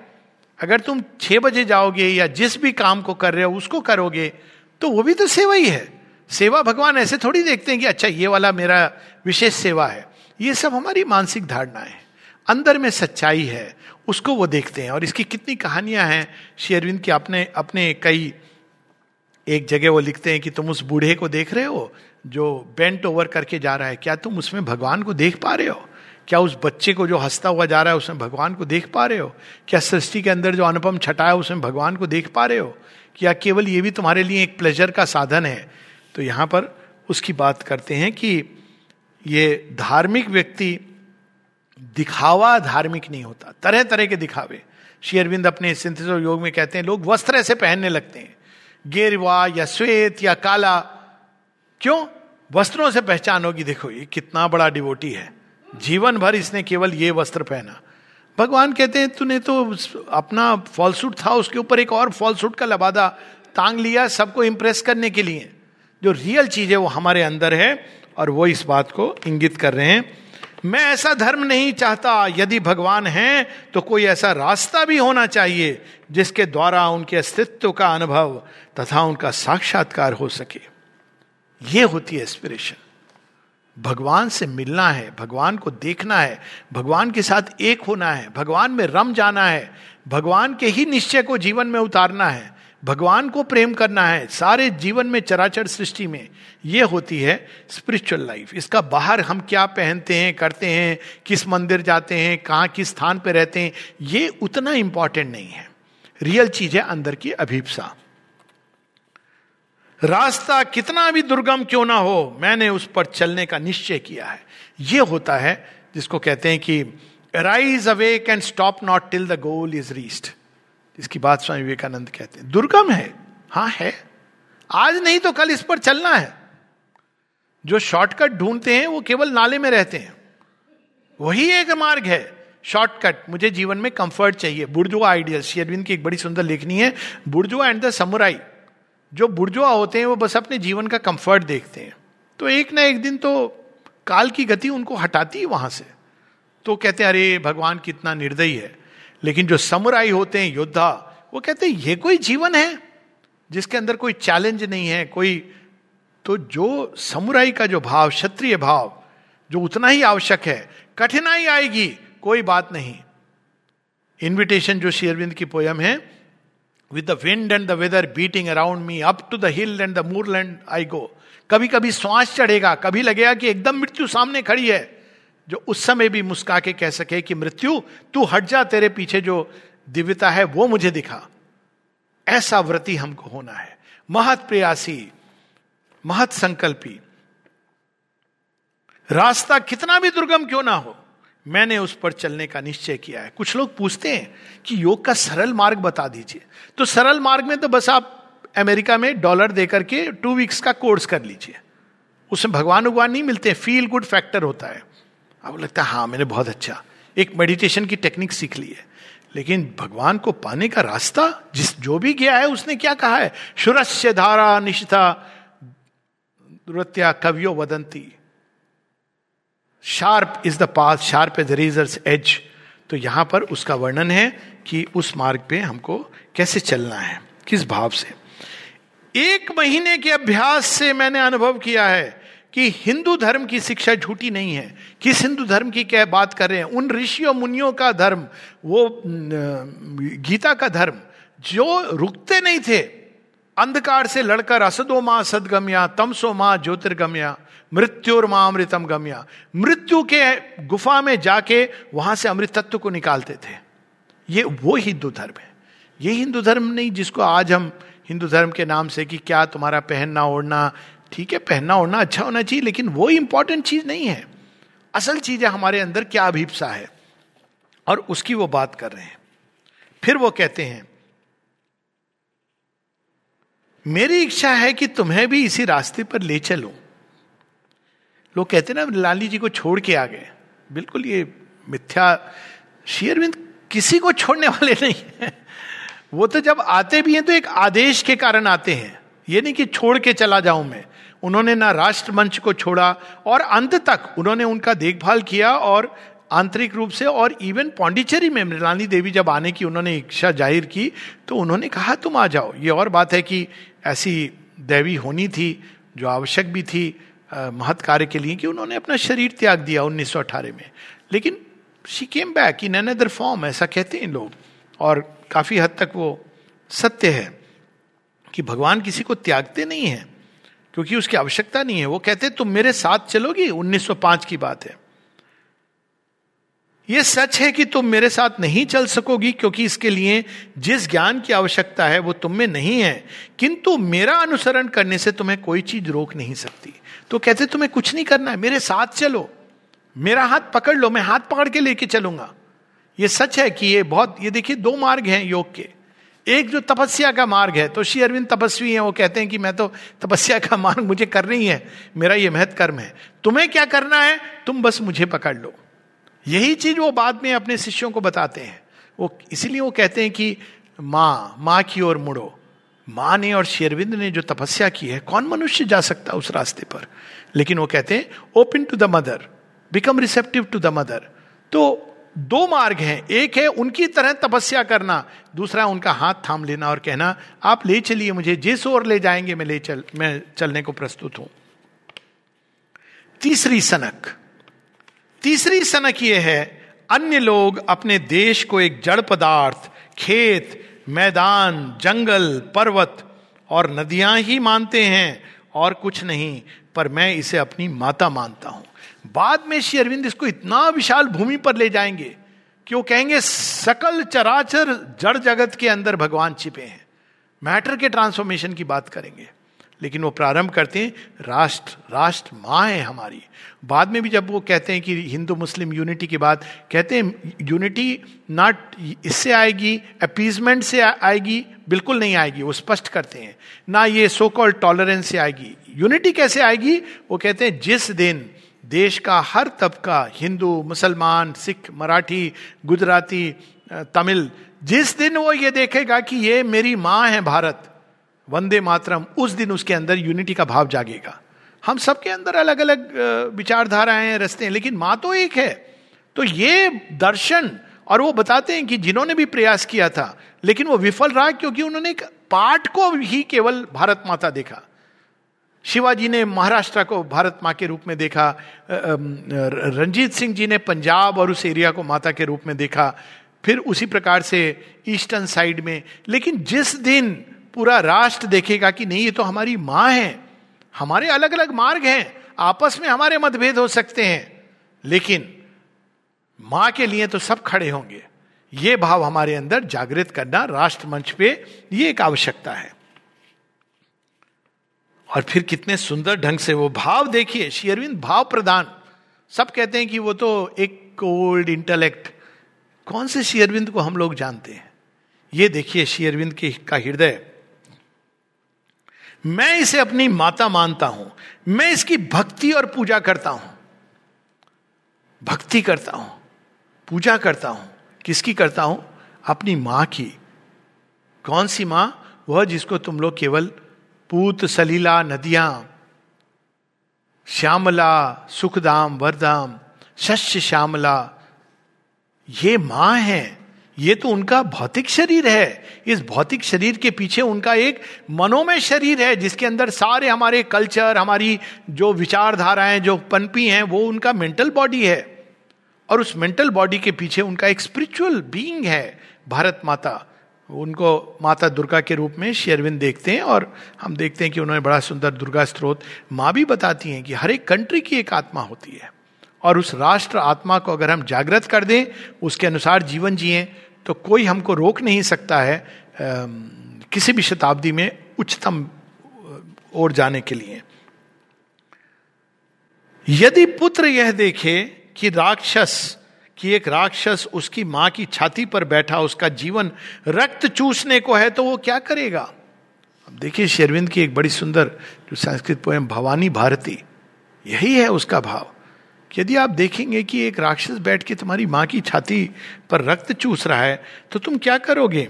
अगर तुम छह बजे जाओगे या जिस भी काम को कर रहे हो, उसको करोगे तो वो भी तो सेवा ही है। सेवा भगवान ऐसे थोड़ी देखते हैं कि अच्छा ये वाला मेरा विशेष सेवा है। ये सब हमारी मानसिक धारणा है। अंदर में सच्चाई है। उसको वो देखते हैं। और इसकी कितनी कहानियाँ हैं, श्री अरविंद के अपने अपने कई एक जगह वो लिखते हैं कि तुम उस बूढ़े को देख रहे हो जो बेंट ओवर करके जा रहा है। क्या तुम उसमें भगवान को देख पा रहे हो? क्या उस बच्चे को जो हंसता हुआ जा रहा है उसमें भगवान को देख पा रहे हो? क्या सृष्टि के अंदर जो अनुपम छटा है उसमें भगवान को देख पा रहे हो? क्या केवल ये भी तुम्हारे लिए एक प्लेजर का साधन है? तो यहाँ पर उसकी बात करते हैं कि ये धार्मिक व्यक्ति दिखावा धार्मिक नहीं होता। तरह तरह के दिखावे। श्री अरविंद अपने सिंथिस योग में कहते हैं, लोग वस्त्र ऐसे पहनने लगते हैं। गेरवा या श्वेत या काला। क्यों? वस्त्रों से पहचान होगी। देखो, ये कितना बड़ा डिवोटी है। जीवन भर इसने केवल ये वस्त्र पहना। भगवान कहते हैं, तूने तो अपना फॉल सूट था, उसके ऊपर एक और फॉल सूट का लबादा तांग लिया सबको इंप्रेस करने के लिए। जो रियल चीज़ है, वो हमारे अंदर है और वो इस बात को इंगित कर रहे हैं। मैं ऐसा धर्म नहीं चाहता, यदि भगवान है तो कोई ऐसा रास्ता भी होना चाहिए, जिसके द्वारा उनके अस्तित्व का अनुभव तथा उनका साक्षात्कार हो सके। ये होती है एस्पिरेशन भगवान से मिलना है, भगवान को देखना है, भगवान के साथ एक होना है, भगवान में रम जाना है, भगवान के ही निश्चय को जीवन में उतारना है। भगवान को प्रेम करना है, सारे जीवन में चराचर सृष्टि में यह होती है स्पिरिचुअल लाइफ इसका बाहर हम क्या पहनते हैं, करते हैं, किस मंदिर जाते हैं, कहाँ किस स्थान पर रहते हैं, ये उतना इंपॉर्टेंट नहीं है। रियल चीज़ है अंदर की अभीपसा। रास्ता कितना भी दुर्गम क्यों ना हो, मैंने उस पर चलने का निश्चय किया है। यह होता है जिसको कहते हैं कि arise awake can stop not till the goal is reached इसकी बात स्वामी विवेकानंद कहते हैं। दुर्गम है। हाँ है। आज नहीं तो कल इस पर चलना है। जो शॉर्टकट ढूंढते हैं, वो केवल नाले में रहते हैं। वही एक मार्ग है। शॉर्टकट, मुझे जीवन में कंफर्ट चाहिए। बुर्जुआ आइडियल शेरविंद की एक बड़ी सुंदर लेखनी है। बुर्जुआ एंड द समुराई जो बुर्जुआ होते हैं, वो बस अपने जीवन का कंफर्ट देखते हैं। तो एक ना एक दिन तो काल की गति उनको हटाती है वहाँ से। तो कहते हैं, अरे, भगवान कितना निर्दयी है। लेकिन जो समुराई होते हैं, योद्धा, वो कहते हैं, ये कोई जीवन है जिसके अंदर कोई चैलेंज नहीं है, कोई तो जो समुराई का जो भाव, क्षत्रिय भाव, जो उतना ही आवश्यक है, कठिनाई आएगी, कोई बात नहीं। इनविटेशन जो शेरविंद की पोयम है with the wind and the weather beating around me up to the hill and the moorland I go कभी कभी श्वास चढ़ेगा, कभी लगेगा कि एकदम मृत्यु सामने खड़ी है। जो उस समय भी मुस्का के कह सके कि, मृत्यु, तू हट जा, तेरे पीछे जो दिव्यता है, वो मुझे दिखा। ऐसा व्रति हमको होना है। महत प्रयासी, महत संकल्पी। रास्ता कितना भी दुर्गम क्यों ना हो, मैंने उस पर चलने का निश्चय किया है। कुछ लोग पूछते हैं कि योग का सरल मार्ग बता दीजिए। तो सरल मार्ग में तो बस आप अमेरिका में डॉलर देकर के टू वीक्स का कोर्स कर लीजिए। उसमें भगवान भगवान नहीं मिलते, फील गुड फैक्टर होता है। अब लगता है हाँ मैंने बहुत अच्छा। एक मेडिटेशन की टेक्निक सीख ली है। लेकिन भगवान को पाने का रास्ता, जिस, जो भी गया है, उसने क्या कहा है? शुरस्य धारा निष्ठा नृत्या कवियो वदंती। Sharp is the path sharp is razor's edge तो यहाँ पर उसका वर्णन है कि उस मार्ग पे हमको कैसे चलना है, किस भाव से। एक महीने के अभ्यास से मैंने अनुभव किया है कि हिंदू धर्म की शिक्षा झूठी नहीं है। किस हिंदू धर्म की क्या बात कर रहे हैं? उन ऋषियों मुनियों का धर्म, वो गीता का धर्म, जो रुकते नहीं थे। अंधकार से लड़कर असदो माँ सदगम्या, तमसो माँ ज्योतिर्गम्या, मृत्युर माँ अमृतम गम्या। मृत्यु के गुफा में जाके वहाँ से अमृत तत्व को निकालते थे। ये वो हिंदू धर्म है। ये हिंदू धर्म नहीं जिसको आज हम हिंदू धर्म के नाम से कि क्या तुम्हारा पहनना, ओढ़ना ठीक है, पहनना ओढ़ना अच्छा होना चाहिए, लेकिन वो इंपॉर्टेंट चीज़ नहीं है। असल चीज़ है हमारे अंदर क्या अभिप्सा है। और उसकी वो बात कर रहे हैं। फिर वो कहते हैं, मेरी इच्छा है कि तुम्हें भी इसी रास्ते पर ले चलूँ। लोग कहते ना, लाली जी को छोड़ के आ गए। बिल्कुल ये मिथ्या, शेयरविंद किसी को छोड़ने वाले नहीं है। वो तो जब आते भी हैं तो एक आदेश के कारण आते हैं। ये नहीं कि छोड़ के चला जाऊँ मैं। उन्होंने ना राष्ट्र मंच को छोड़ा और अंत तक उन्होंने उनका देखभाल किया और आंतरिक रूप से और इवन पौंडीचेरी में मृणाली देवी जब आने की उन्होंने इच्छा ज़ाहिर की तो उन्होंने कहा, तुम आ जाओ। ये और बात है कि ऐसी देवी होनी थी जो आवश्यक भी थी महत् कार्य के लिए कि उन्होंने अपना शरीर त्याग दिया 1918 में। लेकिन she came back in another form ऐसा कहते हैं लोग। और काफ़ी हद तक वो सत्य है कि भगवान किसी को त्यागते नहीं है। क्योंकि उसकी आवश्यकता नहीं है। वो कहते तुम मेरे साथ चलोगी? 1905 की बात है। ये सच है कि तुम मेरे साथ नहीं चल सकोगी, क्योंकि इसके लिए जिस ज्ञान की आवश्यकता है, वो तुम में नहीं है। किंतु मेरा अनुसरण करने से तुम्हें कोई चीज़ रोक नहीं सकती। तो कहते तुम्हें कुछ नहीं करना है, मेरे साथ चलो। मेरा हाथ पकड़ लो, मैं हाथ पकड़ के लेके चलूँगा। ये सच है कि ये बहुत, ये देखिए, दो मार्ग हैं योग के। एक जो तपस्या का मार्ग है तो श्री अरविंद तपस्वी हैं, वो कहते हैं कि मैं तो तपस्या का मार्ग मुझे करना ही है, मेरा ये महत्व कर्म है। तुम्हें क्या करना है? तुम बस मुझे पकड़ लो। यही चीज़ वो बाद में अपने शिष्यों को बताते हैं। वो, इसीलिए वो कहते हैं कि माँ माँ की ओर मुड़ो। माँ ने और शेरविंद ने जो तपस्या की है, कौन मनुष्य जा सकता उस रास्ते पर? लेकिन वो कहते हैं open to the mother become receptive to the mother तो दो मार्ग हैं। एक है उनकी तरह तपस्या करना, दूसरा उनका हाथ थाम लेना और कहना, आप ले चलिए मुझे, जिस ओर ले जाएँगे मैं ले चल, मैं चलने को प्रस्तुत हूँ। तीसरी सनक। तीसरी सनक यह है, अन्य लोग अपने देश को एक जड़ पदार्थ, खेत, मैदान, जंगल, पर्वत और नदियाँ ही मानते हैं और कुछ नहीं, पर मैं इसे अपनी माता मानता हूँ। बाद में श्री अरविंद इसको इतना विशाल भूमि पर ले जाएँगे कि वो कहेंगे, सकल चराचर जड़ जगत के अंदर भगवान छिपे हैं। मैटर के ट्रांसफॉर्मेशन की बात करेंगे। लेकिन वो प्रारंभ करते हैं, राष्ट्र राष्ट्र माँ है हमारी। बाद में भी जब वो कहते हैं कि हिंदू मुस्लिम यूनिटी की बात कहते हैं, यूनिटी नॉट इससे आएगी, अपीजमेंट से आएगी, बिल्कुल नहीं आएगी, वो स्पष्ट करते हैं। ना ये सो कॉल्ड टॉलरेंस से आएगी। यूनिटी कैसे आएगी? वो कहते हैं, जिस दिन देश का हर तबका, हिंदू, मुसलमान, सिख, मराठी, गुजराती तमिल, जिस दिन वो ये देखेगा कि ये मेरी माँ है भारत, वंदे मातरम, उस दिन उसके अंदर यूनिटी का भाव जागेगा। हम सबके अंदर अलग अलग विचारधाराएँ हैं, रस्ते हैं, लेकिन माँ तो एक है। तो ये दर्शन, और वो बताते हैं कि जिन्होंने भी प्रयास किया था, लेकिन वो विफल रहा क्योंकि उन्होंने एक पार्ट को ही केवल भारत माता देखा। शिवाजी ने महाराष्ट्र को भारत माँ के रूप में देखा रंजीत सिंह जी ने पंजाब और उस एरिया को माता के रूप में देखा, फिर उसी प्रकार से ईस्टर्न साइड में। लेकिन जिस दिन पूरा राष्ट्र देखेगा कि नहीं, ये तो हमारी माँ है, हमारे अलग अलग मार्ग हैं, आपस में हमारे मतभेद हो सकते हैं, लेकिन माँ के लिए तो सब खड़े होंगे। ये भाव हमारे अंदर जागृत करना राष्ट्र मंच पे, ये एक आवश्यकता है। और फिर कितने सुंदर ढंग से वो भाव देखिए शेयरविंद भाव प्रदान। सब कहते हैं कि वो तो एक कोल्ड इंटेलेक्ट। कौन से शेयरविंद को हम लोग जानते हैं? ये देखिए शेयरविंद के का हृदय। मैं इसे अपनी माता मानता हूँ। मैं इसकी भक्ति और पूजा करता हूँ। भक्ति करता हूँ, पूजा करता हूँ। किसकी करता हूँ? अपनी माँ की। कौन सी माँ? वह जिसको तुम लोग केवल पूत सलीला नदियाँ, श्यामला सुखधाम वरधाम शस्य श्यामला, ये माँ है। ये तो उनका भौतिक शरीर है। इस भौतिक शरीर के पीछे उनका एक मनोमय शरीर है, जिसके अंदर सारे हमारे कल्चर, हमारी जो विचारधाराएँ, जो पनपी हैं, वो उनका मेंटल बॉडी है। और उस मेंटल बॉडी के पीछे उनका एक स्पिरिचुअल बीइंग है, भारत माता। उनको माता दुर्गा के रूप में शेरविंद देखते हैं और हम देखते हैं कि उन्होंने बड़ा सुंदर दुर्गा स्त्रोत माँ भी बताती हैं कि हर एक कंट्री की एक आत्मा होती है। और उस राष्ट्र आत्मा को अगर हम जागृत कर दें, उसके अनुसार जीवन जिए तो कोई हमको रोक नहीं सकता है किसी भी शताब्दी में उच्चतम ओर जाने के लिए। यदि पुत्र यह देखे कि राक्षस कि एक राक्षस उसकी माँ की छाती पर बैठा, उसका जीवन रक्त चूसने को है तो वो क्या करेगा? अब देखिए शेरविंद की एक बड़ी सुंदर जो संस्कृत पोएम, भवानी भारती, यही है उसका भाव। यदि आप देखेंगे कि एक राक्षस बैठ के तुम्हारी माँ की छाती पर रक्त चूस रहा है तो तुम क्या करोगे?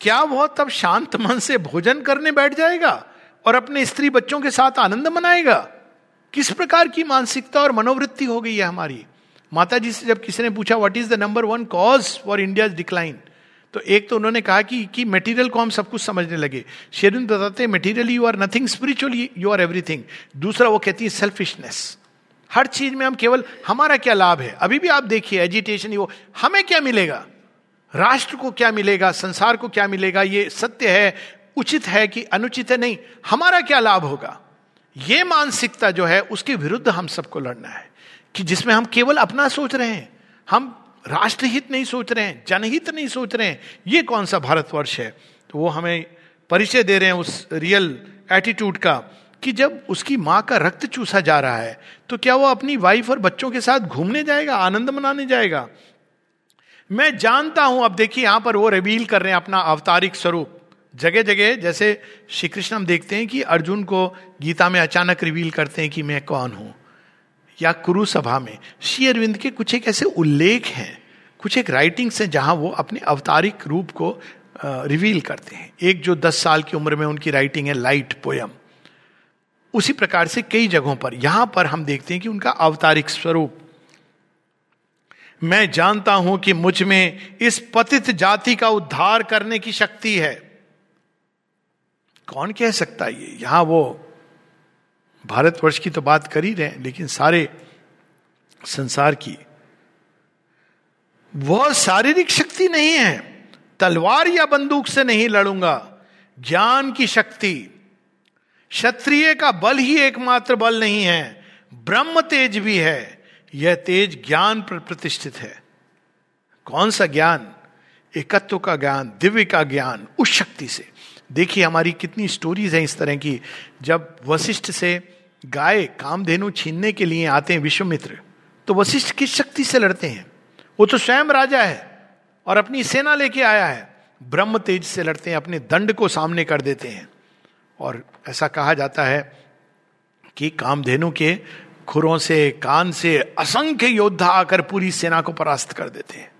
क्या वह तब शांत मन से भोजन करने बैठ जाएगा और अपने स्त्री बच्चों के साथ आनंद मनाएगा? किस प्रकार की मानसिकता और मनोवृत्ति हो गई है हमारी? माता जी से जब किसी ने पूछा what is the number one cause for India decline तो एक तो उन्होंने कहा कि कि मटेरियल को हम सब कुछ समझने लगे। शेरिन बताते material you are nothing spiritual you are everything दूसरा वो कहती है सेल्फिशनेस हर चीज़ में हम केवल, हमारा क्या लाभ है? अभी भी आप देखिए एजिटेशन वो हमें क्या मिलेगा? राष्ट्र को क्या मिलेगा? संसार को क्या मिलेगा? ये सत्य है, उचित है कि अनुचित है? नहीं, हमारा क्या लाभ होगा? ये मानसिकता जो है, उसके विरुद्ध हम सबको लड़ना है। कि जिसमें हम केवल अपना सोच रहे हैं, हम राष्ट्रहित नहीं सोच रहे हैं, जनहित नहीं सोच रहे हैं, ये कौन सा भारतवर्ष है? तो वो हमें परिचय दे रहे हैं उस रियल एटीट्यूड का, कि जब उसकी माँ का रक्त चूसा जा रहा है तो क्या वो अपनी वाइफ और बच्चों के साथ घूमने जाएगा, आनंद मनाने जाएगा? मैं जानता हूँ, अब देखिए यहाँ पर वो रिवील कर रहे हैं अपना अवतारिक स्वरूप। जगह जगह जैसे श्री कृष्ण हम देखते हैं कि अर्जुन को गीता में अचानक रिवील करते हैं कि मैं कौन हूँ। या कुरु सभा में, श्री अरविंद के कुछ एक ऐसे उल्लेख हैं, कुछ एक राइटिंग्स हैं जहाँ वो अपने अवतारिक रूप को रिवील करते हैं। एक जो दस साल की उम्र में उनकी राइटिंग है लाइट पोयम उसी प्रकार से कई जगहों पर, यहाँ पर हम देखते हैं कि उनका अवतारिक स्वरूप। मैं जानता हूँ कि मुझमें इस पतित जाति का उद्धार करने की शक्ति है। कौन कह सकता है ये? यहाँ वो भारतवर्ष की तो बात कर ही रहे लेकिन सारे संसार की। वह शारीरिक शक्ति नहीं है। तलवार या बंदूक से नहीं लड़ूँगा। ज्ञान की शक्ति। क्षत्रिय का बल ही एकमात्र बल नहीं है। ब्रह्म तेज भी है। यह तेज ज्ञान पर प्रतिष्ठित है। कौन सा ज्ञान? एकत्व का ज्ञान, दिव्य का ज्ञान, उस शक्ति से। देखिए हमारी कितनी स्टोरीज हैं इस तरह की। जब वशिष्ठ से गाय कामधेनु छीनने के लिए आते हैं विश्वमित्र तो वशिष्ठ किस शक्ति से लड़ते हैं? वो तो स्वयं राजा है और अपनी सेना लेके आया है। ब्रह्म तेज से लड़ते हैं, अपने दंड को सामने कर देते हैं। और ऐसा कहा जाता है कि कामधेनु के खुरों से, कान से असंख्य योद्धा आकर पूरी सेना को परास्त कर देते हैं।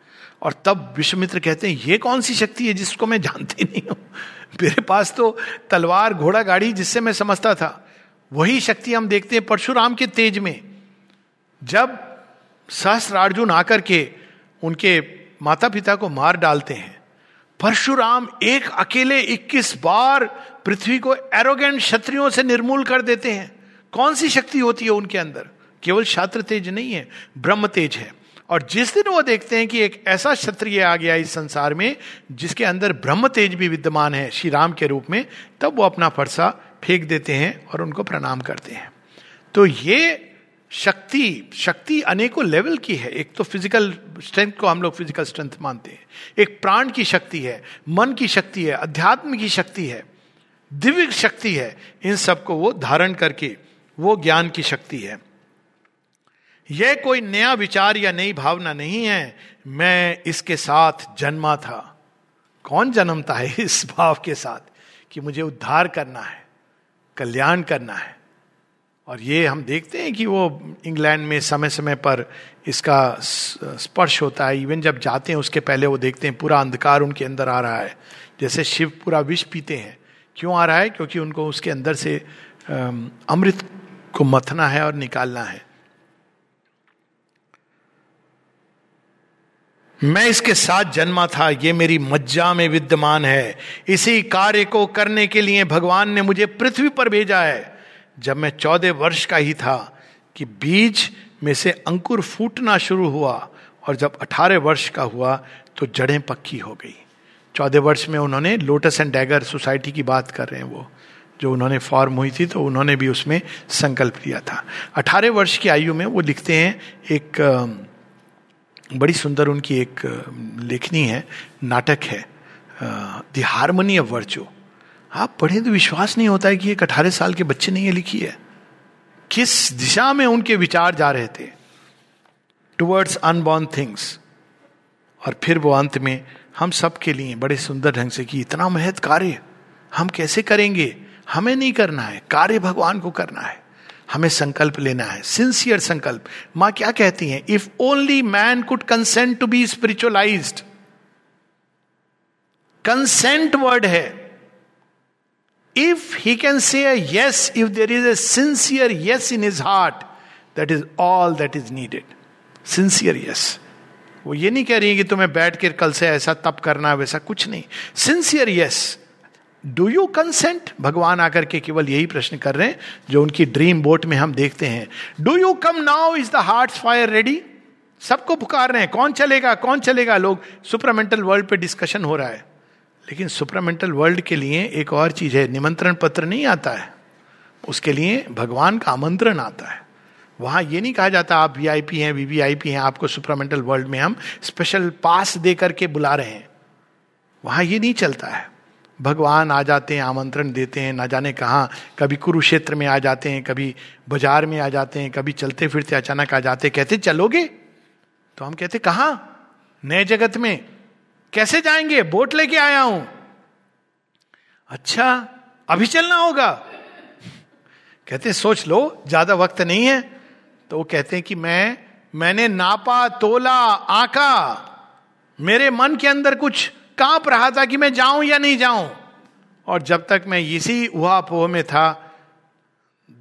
और तब विश्वमित्र कहते हैं, ये कौन सी शक्ति है जिसको मैं जानती नहीं हूँ? मेरे पास तो तलवार, घोड़ा, गाड़ी जिससे मैं समझता था। वही शक्ति हम देखते हैं परशुराम के तेज में। जब सहस्रार्जुन आकर के उनके माता पिता को मार डालते हैं, परशुराम एक अकेले 21 बार पृथ्वी को एरोगेंट क्षत्रियों से निर्मूल कर देते हैं। कौन सी शक्ति होती है उनके अंदर? केवल छात्र तेज नहीं है, ब्रह्म तेज है। और जिस दिन वो देखते हैं कि एक ऐसा क्षत्रिय आ गया इस संसार में, जिसके अंदर ब्रह्म तेज भी विद्यमान है श्री राम के रूप में, तब वो अपना फरसा फेंक देते हैं और उनको प्रणाम करते हैं। तो ये शक्ति शक्ति अनेकों लेवल की है। एक तो फ़िज़िकल स्ट्रेंथ को हम लोग फ़िज़िकल स्ट्रेंथ मानते हैं। एक प्राण की शक्ति है, मन की शक्ति है, अध्यात्म की शक्ति है, दिव्य शक्ति है। इन सबको वो धारण करके वो ज्ञान की शक्ति है। यह कोई नया विचार या नई भावना नहीं है। मैं इसके साथ जन्मा था। कौन जन्मता है इस भाव के साथ कि मुझे उद्धार करना है, कल्याण करना है? और ये हम देखते हैं कि वो इंग्लैंड में समय समय पर इसका स्पर्श होता है। इवन जब जाते हैं, उसके पहले वो देखते हैं, पूरा अंधकार उनके अंदर आ रहा है। जैसे शिव पूरा विष पीते हैं। क्यों आ रहा है? क्योंकि उनको उसके अंदर से अमृत को मथना है और निकालना है। मैं इसके साथ जन्मा था, ये मेरी मज्जा में विद्यमान है। इसी कार्य को करने के लिए भगवान ने मुझे पृथ्वी पर भेजा है। जब मैं चौदह वर्ष का ही था कि बीज में से अंकुर फूटना शुरू हुआ और जब अठारह वर्ष का हुआ तो जड़ें पक्की हो गई। चौदह वर्ष में उन्होंने लोटस एंड डैगर सोसाइटी की बात कर रहे हैं वो। जो उन्होंने फॉर्म हुई थी तो उन्होंने भी उसमें संकल्प लिया था। अठारह वर्ष की आयु में वो लिखते हैं, एक बड़ी सुंदर उनकी एक लेखनी है, नाटक है द हारमोनी ऑफ़ वर्चू आप पढ़े तो विश्वास नहीं होता है कि एक अठारह साल के बच्चे ने ये लिखी है। किस दिशा में उनके विचार जा रहे थे? टुवर्ड्स अनबॉर्न थिंग्स और फिर वो अंत में, हम सब के लिए बड़े सुंदर ढंग से कि इतना महत्व कार्य हम कैसे करेंगे? हमें नहीं करना है। कार्य भगवान को करना है। हमें संकल्प लेना है सिंसियर संकल्प। माँ क्या कहती हैं? If only man could consent to be spiritualize consent word है। If he can say yes if there is a sincere yes in his heart that is all that is needed sincere yes वो ये नहीं कह रही है कि तुम्हें बैठ कर कल से ऐसा तप करना वैसा कुछ नहीं। Sincere yes do you consent भगवान आकर के केवल यही प्रश्न कर रहे हैं, जो उनकी ड्रीम बोट में हम देखते हैं। Do you come now is the heart fire ready सबको पुकार रहे हैं, कौन चलेगा कौन चलेगा? लोग सुपरमेंटल वर्ल्ड पे डिस्कशन हो रहा है। लेकिन सुपरमेंटल वर्ल्ड के लिए एक और चीज़ है, निमंत्रण पत्र नहीं आता है। उसके लिए भगवान का आमंत्रण आता है। वहाँ ये नहीं कहा जाता, आप वीआईपी हैं वीवीआईपी हैं, आपको सुपरामेंटल वर्ल्ड में हम स्पेशल पास दे करके बुला रहे हैं। वहाँ ये नहीं चलता है। भगवान आ जाते हैं, आमंत्रण देते हैं, ना जाने कहाँ। कभी कुरुक्षेत्र में आ जाते हैं, कभी बाज़ार में आ जाते हैं, कभी चलते फिरते अचानक आ जाते कहते, चलोगे? तो हम कहते, कहा? नए जगत में। कैसे जाएँगे? बोट लेके आया हूँ। अच्छा अभी चलना होगा। कहते, सोच लो, ज़्यादा वक्त नहीं है। तो वो कहते हैं कि, मैं, मैंने नापा, तोला, आका। मेरे मन के अंदर कुछ काँप रहा था कि मैं जाऊँ या नहीं जाऊँ। और जब तक मैं इसी हुआ पोह में था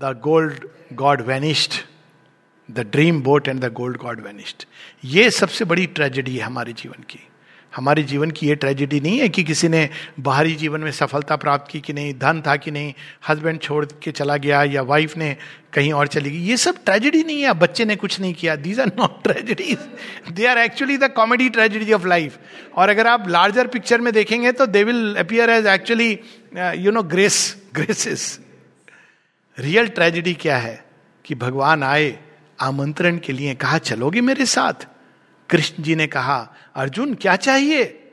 the gold god vanished the dream boat and the gold god vanished ये सबसे बड़ी ट्रेजेडी है हमारे जीवन की। हमारे जीवन की ये ट्रेजिडी नहीं है कि किसी ने बाहरी जीवन में सफलता प्राप्त की कि नहीं, धन था कि नहीं हस्बैंड छोड़ के चला गया या वाइफ ने कहीं और चली गई। ये सब ट्रेजिडी नहीं है बच्चे ने कुछ नहीं किया। These are not tragedies they are actually the comedy tragedy of life और अगर आप लार्जर पिक्चर में देखेंगे तो they will appear as actually you know grace graces real tragedy क्या है? कि भगवान आए आमंत्रण के लिए कहा, चलोगे मेरे साथ? कृष्ण जी ने कहा, अर्जुन, क्या चाहिए?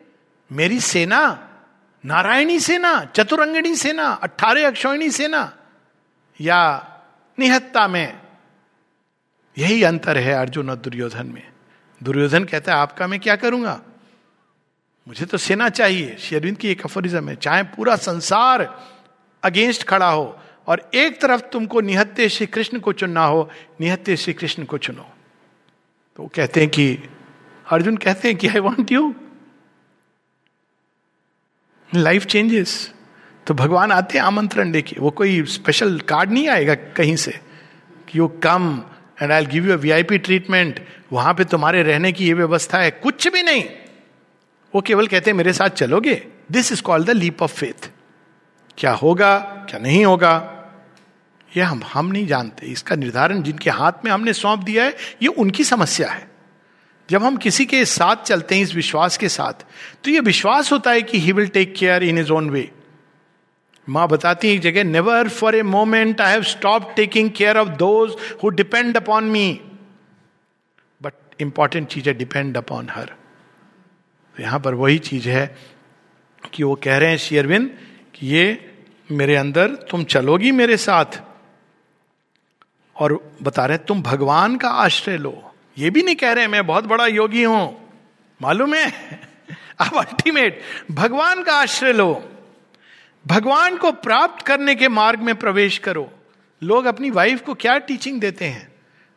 मेरी सेना, नारायणी सेना, चतुरंगिणी सेना, अट्ठारह अक्षोणी सेना, या निहत्ता में? यही अंतर है अर्जुन और दुर्योधन में। दुर्योधन कहता है, आपका मैं क्या करूँगा? मुझे तो सेना चाहिए। शेरविंद की एक अफरिज्म है, चाहे पूरा संसार अगेंस्ट खड़ा हो और एक तरफ़ तुमको निहत्ते श्री कृष्ण को चुनना हो, निहत्ते श्री कृष्ण को चुनो। तो कहते हैं कि अर्जुन कहते हैं कि I want you life changes तो भगवान आते हैं आमंत्रण लेके। वो कोई स्पेशल कार्ड नहीं आएगा कहीं से कि you come and I give you V P treatment वहाँ पे तुम्हारे रहने की ये व्यवस्था है। कुछ भी नहीं। वो केवल कहते हैं, मेरे साथ चलोगे? This is called the leap of faith क्या होगा, क्या नहीं होगा? ये हम हम नहीं जानते। इसका निर्धारण जिनके हाथ में हमने सौंप दिया है, ये उनकी समस्या है। जब हम किसी के साथ चलते हैं, इस विश्वास के साथ तो ये विश्वास होता है कि he will take care in his own way माँ बताती है एक जगह never for a moment I have stop taking care of those who depend upon me but important चीज़ है डिपेंड अपॉन हर यहाँ पर वही चीज़ है कि वो कह रहे हैं शेयरविन कि ये मेरे अंदर, तुम चलोगी मेरे साथ और बता रहे तुम भगवान का आश्रय लो. ये भी नहीं कह रहे, मैं बहुत बड़ा योगी हूँ, मालूम है? अब अल्टीमेट भगवान का आश्रय लो। भगवान को प्राप्त करने के मार्ग में प्रवेश करो। लोग अपनी वाइफ को क्या टीचिंग देते हैं?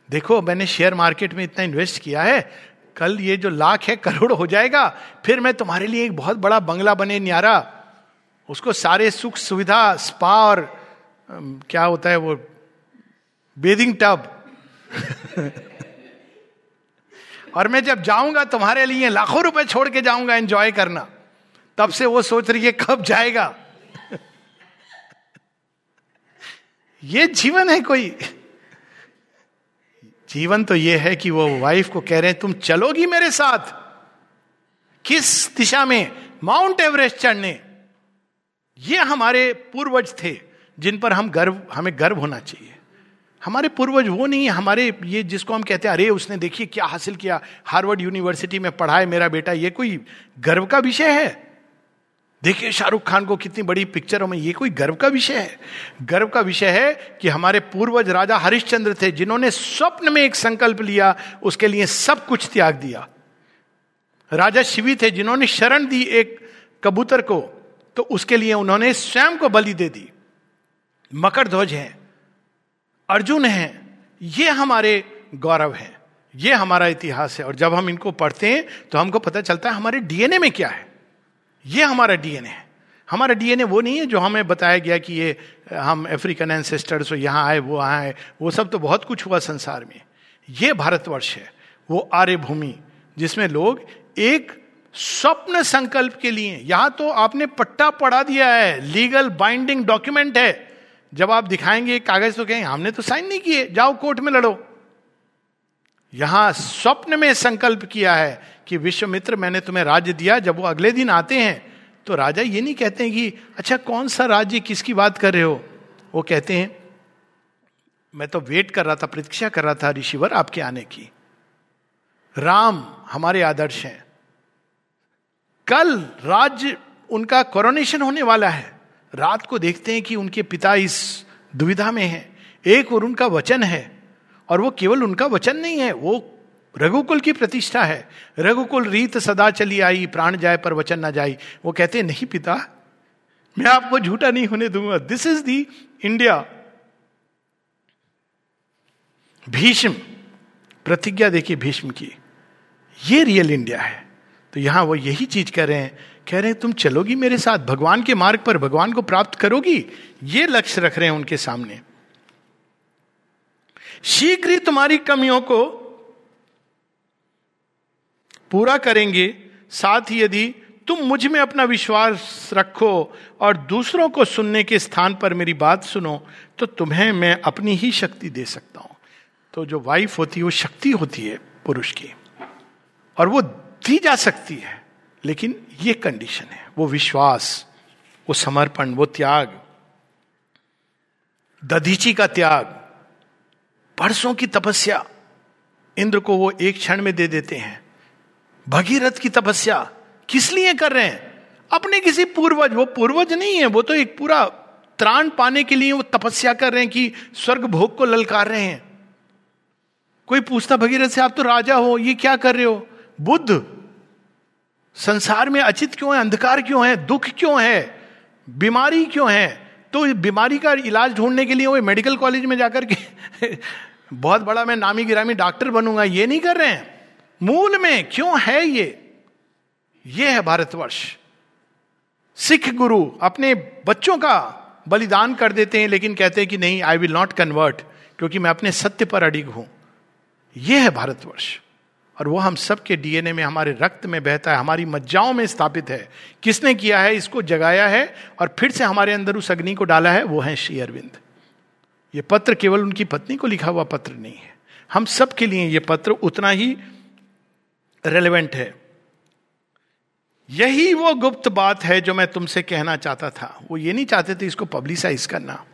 देखो, मैंने शेयर मार्केट में इतना इन्वेस्ट किया है, कल ये जो लाख है, करोड़ हो जाएगा, फिर मैं तुम्हारे लिए एक बहुत बड़ा बंगला बने न्यारा। उसको सारे सुख सुविधा स्पा और क्या होता है वो बेदिंग टब और मैं जब जाऊँगा तुम्हारे लिए लाखों रुपए छोड़ के जाऊँगा एंजॉय करना, तब से वो सोच रही है कब जाएगा। ये जीवन है कोई। जीवन तो ये है कि वो वाइफ को कह रहे हैं, तुम चलोगी मेरे साथ? किस दिशा में? माउंट एवरेस्ट चढ़ने। ये हमारे पूर्वज थे, जिन पर हम गर्व, हमें गर्व होना चाहिए। हमारे पूर्वज वो नहीं हमारे ये जिसको हम कहते हैं, अरे उसने देखिए क्या हासिल किया, हार्वर्ड यूनिवर्सिटी में पढ़ा है मेरा बेटा, ये कोई गर्व का विषय है? देखिए शाहरुख खान को कितनी बड़ी पिक्चरों में ये कोई गर्व का विषय है? गर्व का विषय है कि हमारे पूर्वज राजा हरिश्चंद्र थे, जिन्होंने स्वप्न में एक संकल्प लिया, उसके लिए सब कुछ त्याग दिया। राजा शिवी थे, जिन्होंने शरण दी एक कबूतर को तो उसके लिए उन्होंने स्वयं को बलि दे दी। मकर ध्वज है। अर्जुन है, ये हमारे गौरव है, ये हमारा इतिहास है। और जब हम इनको पढ़ते हैं तो हमको पता चलता है हमारे डीएनए में क्या है। ये हमारा डीएनए है। हमारा डीएनए वो नहीं है जो हमें बताया गया कि ये, हम अफ्रीकन एंसेस्टर्स हो, यहाँ आए, वो आए, वो सब तो बहुत कुछ हुआ संसार में। ये भारतवर्ष है, वो आर्य भूमि जिसमें लोग एक स्वप्न संकल्प के लिए यहाँ तो आपने पट्टा पढ़ा दिया है, लीगल बाइंडिंग डॉक्यूमेंट है। जब आप दिखाएँगे कागज़ तो कहेंगे, हमने तो साइन नहीं किए, जाओ कोर्ट में लड़ो। यहाँ स्वप्न में संकल्प किया है कि विश्वमित्र, मैंने तुम्हें राज्य दिया, जब वो अगले दिन आते हैं तो राजा ये नहीं कहते हैं कि अच्छा कौन सा राज्य किसकी बात कर रहे हो? वो कहते हैं, मैं तो वेट कर रहा था, प्रतीक्षा कर रहा था ऋषिवर आपके आने की। राम हमारे आदर्श हैं। कल राज्य उनका कोरोनेशन होने वाला है। रात को देखते हैं कि उनके पिता इस दुविधा में हैं। एक और उनका वचन है, और वो केवल उनका वचन नहीं है, वो रघुकुल की प्रतिष्ठा है। रघुकुल रीत सदा चली आई, प्राण जाए पर वचन ना जाई। वो कहते नहीं पिता, मैं आपको झूठा नहीं होने दूँगा। This is the India Bhishma, प्रतिज्ञा देखिए भीष्म की, ये रियल इंडिया है। तो यहाँ वो यही चीज़ कर रहे हैं कह रहे तुम चलोगी मेरे साथ? भगवान के मार्ग पर भगवान को प्राप्त करोगी? ये लक्ष्य रख रहे हैं उनके सामने। शीघ्र ही तुम्हारी कमियों को पूरा करेंगे। साथ ही यदि तुम मुझमें अपना विश्वास रखो और दूसरों को सुनने के स्थान पर मेरी बात सुनो तो तुम्हें मैं अपनी ही शक्ति दे सकता हूँ। तो जो वाइफ होती है, वो शक्ति होती है पुरुष की। और वो दी जा सकती है। लेकिन ये कंडीशन है, वो विश्वास, वो समर्पण, वो त्याग, दधीची का त्याग, परसों की तपस्या, इंद्र को वो एक क्षण में दे देते हैं। भगीरथ की तपस्या, किस लिए कर रहे हैं? अपने किसी पूर्वज, वो पूर्वज नहीं है, वो तो एक पूरा त्राण पाने के लिए वो तपस्या कर रहे हैं कि स्वर्ग भोग को ललकार रहे हैं। कोई पूछता, भगीरथ से आप तो राजा हो, ये क्या कर रहे हो? बुद्ध संसार में अचित क्यों है? अंधकार क्यों है? दुख क्यों है? बीमारी क्यों है? तो बीमारी का इलाज ढूँढने के लिए वो मेडिकल कॉलेज में जाकर के बहुत बड़ा मैं नामी गिरामी डॉक्टर बनूँगा, ये नहीं कर रहे हैं। मूल में क्यों है ये? ये है भारतवर्ष। सिख गुरु अपने बच्चों का बलिदान कर देते हैं, लेकिन कहते हैं कि नहीं आई विल नॉट कन्वर्ट क्योंकि मैं अपने सत्य पर अडिग हूँ। यह है भारतवर्ष। और वो हम सबके डीएनए में, हमारे रक्त में बहता है, हमारी मज्जाओं में स्थापित है। किसने किया है? इसको जगाया है और फिर से हमारे अंदर उस अग्नि को डाला है। वो है श्री अरविंद। ये पत्र केवल उनकी पत्नी को लिखा हुआ पत्र नहीं है। हम सब के लिए ये पत्र उतना ही रेलेवेंट है। यही वो गुप्त बात है जो मैं तुमसे कहना चाहता था। वो ये नहीं चाहते थे इसको पब्लिसाइज करना।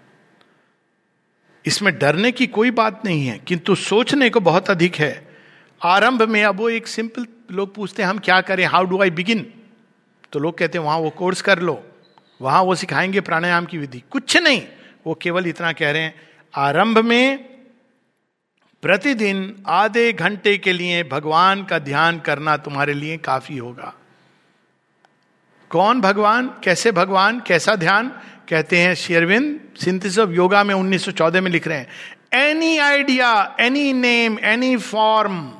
इसमें डरने की कोई बात नहीं है, किंतु सोचने को बहुत अधिक है। आरंभ में अब वो एक सिंपल लोग पूछते हैं, हम क्या करें? हाउ डू आई बिगिन तो लोग कहते हैं, वहाँ वो कोर्स कर लो। वहाँ वो सिखाएँगे प्राणायाम की विधि। कुछ नहीं, वो केवल इतना कह रहे हैं, आरंभ में प्रतिदिन आधे घंटे के लिए भगवान का ध्यान करना तुम्हारे लिए काफ़ी होगा। कौन भगवान? कैसे भगवान? कैसा ध्यान? कहते हैं शेरविंद सिंथिस ऑफ़ योगा में 1914 में लिख रहे हैं any idea any name any form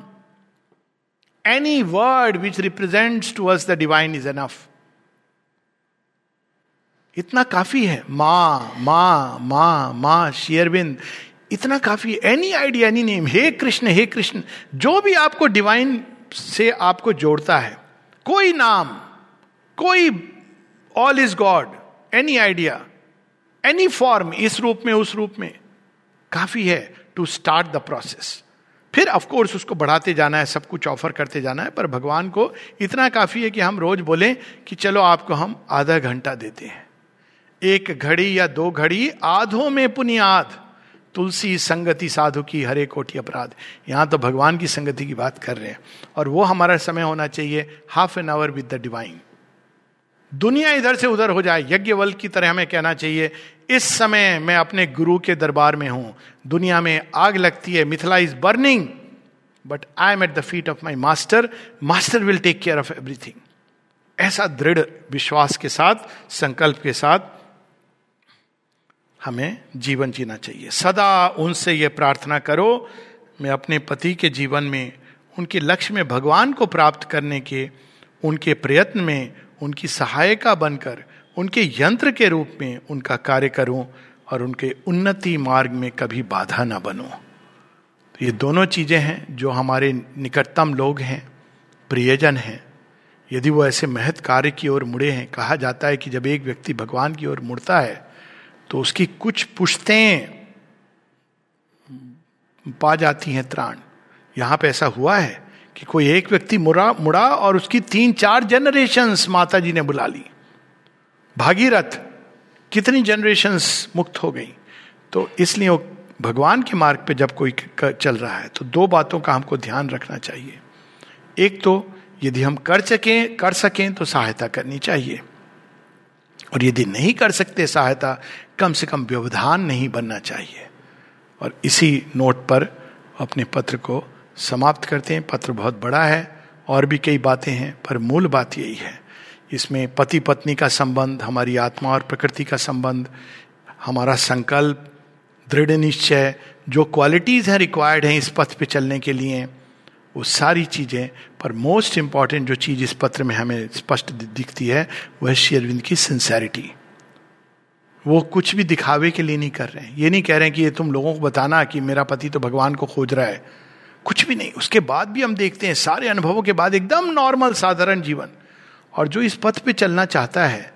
any word which represents to us the divine is enough इतना काफ़ी है। माँ माँ माँ माँ शेयरबिंद इतना काफ़ी एनी आइडिया एनी नेम हे कृष्ण हे कृष्ण, जो भी आपको डिवाइन से आपको जोड़ता है, कोई नाम, कोई all is God any idea any form इस रूप में, उस रूप में, काफ़ी है टू स्टार्ट द प्रोसेस फिर ऑफ़ कोर्स उसको बढ़ाते जाना है, सब कुछ ऑफ़र करते जाना है, पर भगवान को इतना काफ़ी है कि हम रोज बोलें कि चलो आपको हम आधा घंटा देते हैं। एक घड़ी या दो घड़ी, आधों में पुनियाद। तुलसी संगति साधु की हरे कोटि अपराध। यहाँ तो भगवान की संगति की बात कर रहे हैं। और वो हमारा समय होना चाहिए half an hour with the divine दुनिया इधर से उधर हो जाए यज्ञवल की तरह हमें कहना चाहिए, इस समय मैं अपने गुरु के दरबार में हूँ। दुनिया में आग लगती है, Mithila is burning but I am at the feet of my master master will take care of everything ऐसा दृढ़ विश्वास के साथ, संकल्प के साथ हमें जीवन जीना चाहिए। सदा उनसे यह प्रार्थना करो, मैं अपने पति के जीवन में, उनके लक्ष्य में भगवान को प्राप्त करने के, उनके प्रयत्न में उनकी सहायिका बनकर, उनके यंत्र के रूप में उनका कार्य करूँ और उनके उन्नति मार्ग में कभी बाधा ना बनूं। तो ये दोनों चीज़ें हैं जो हमारे निकटतम लोग हैं, प्रियजन हैं। यदि वो ऐसे महत कार्य की ओर मुड़े हैं, कहा जाता है कि जब एक व्यक्ति भगवान की ओर मुड़ता है तो उसकी कुछ पुश्तें पा जाती हैं त्राण। यहाँ पे ऐसा हुआ है कि कोई एक व्यक्ति मुड़ा मुड़ा और उसकी तीन, चार जनरेशन माता जी ने बुला ली। भागीरथ, कितनी जनरेशन मुक्त हो गई? तो इसलिए भगवान के मार्ग पे जब कोई चल रहा है तो दो बातों का हमको ध्यान रखना चाहिए। एक तो यदि हम कर सकें कर सकें तो सहायता करनी चाहिए। और यदि नहीं कर सकते सहायता, कम से कम व्यवधान नहीं बनना चाहिए। और इसी नोट पर, अपने पत्र को समाप्त करते हैं। पत्र बहुत बड़ा है, और भी कई बातें हैं, पर मूल बात यही है। इसमें पति पत्नी का संबंध, हमारी आत्मा और प्रकृति का संबंध, हमारा संकल्प, दृढ़ निश्चय, जो क्वालिटीज हैं रिक्वायर्ड हैं इस पथ पे चलने के लिए, वो सारी चीज़ें, पर मोस्ट इंपॉर्टेंट जो चीज़ इस पत्र में हमें स्पष्ट दिखती है, वह श्री अरविंद की सिंसेरिटी वो कुछ भी दिखावे के लिए नहीं कर रहे हैं। ये नहीं कह रहे हैं कि ये तुम लोगों को बताना कि मेरा पति तो भगवान को खोज रहा है। कुछ भी नहीं। उसके बाद भी हम देखते हैं, सारे अनुभवों के बाद एकदम नॉर्मल साधारण जीवन। और जो इस पथ पे चलना चाहता है,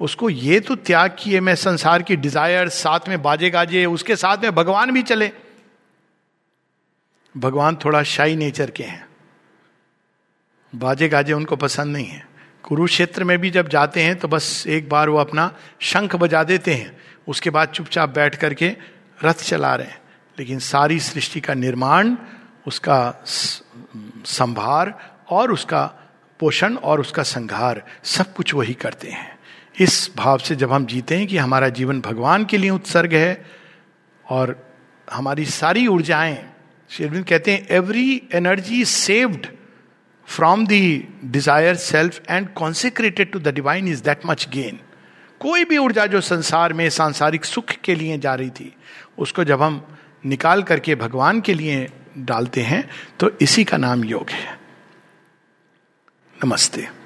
उसको ये तो त्याग किए मैं संसार की डिज़ायर साथ में बाजे गाजे उसके साथ में भगवान भी चले। भगवान थोड़ा शाही नेचर के हैं। बाजे गाजे उनको पसंद नहीं है। कुरुक्षेत्र में भी जब जाते हैं तो बस एक बार वो अपना शंख बजा देते हैं। उसके बाद चुपचाप बैठ करके रथ चला रहे हैं। लेकिन सारी सृष्टि का निर्माण उसका संभार और उसका पोषण और उसका संघार, सब कुछ वही करते हैं। इस भाव से जब हम जीते हैं कि हमारा जीवन भगवान के लिए उत्सर्ग है और हमारी सारी ऊर्जाएँ, शेरविंद कहते हैं every energy saved from the desire self and consecrated to the divine is that much gain कोई भी ऊर्जा जो संसार में, सांसारिक सुख के लिए जा रही थी, उसको जब हम निकाल करके भगवान के लिए डालते हैं तो इसी का नाम योग है। नमस्ते।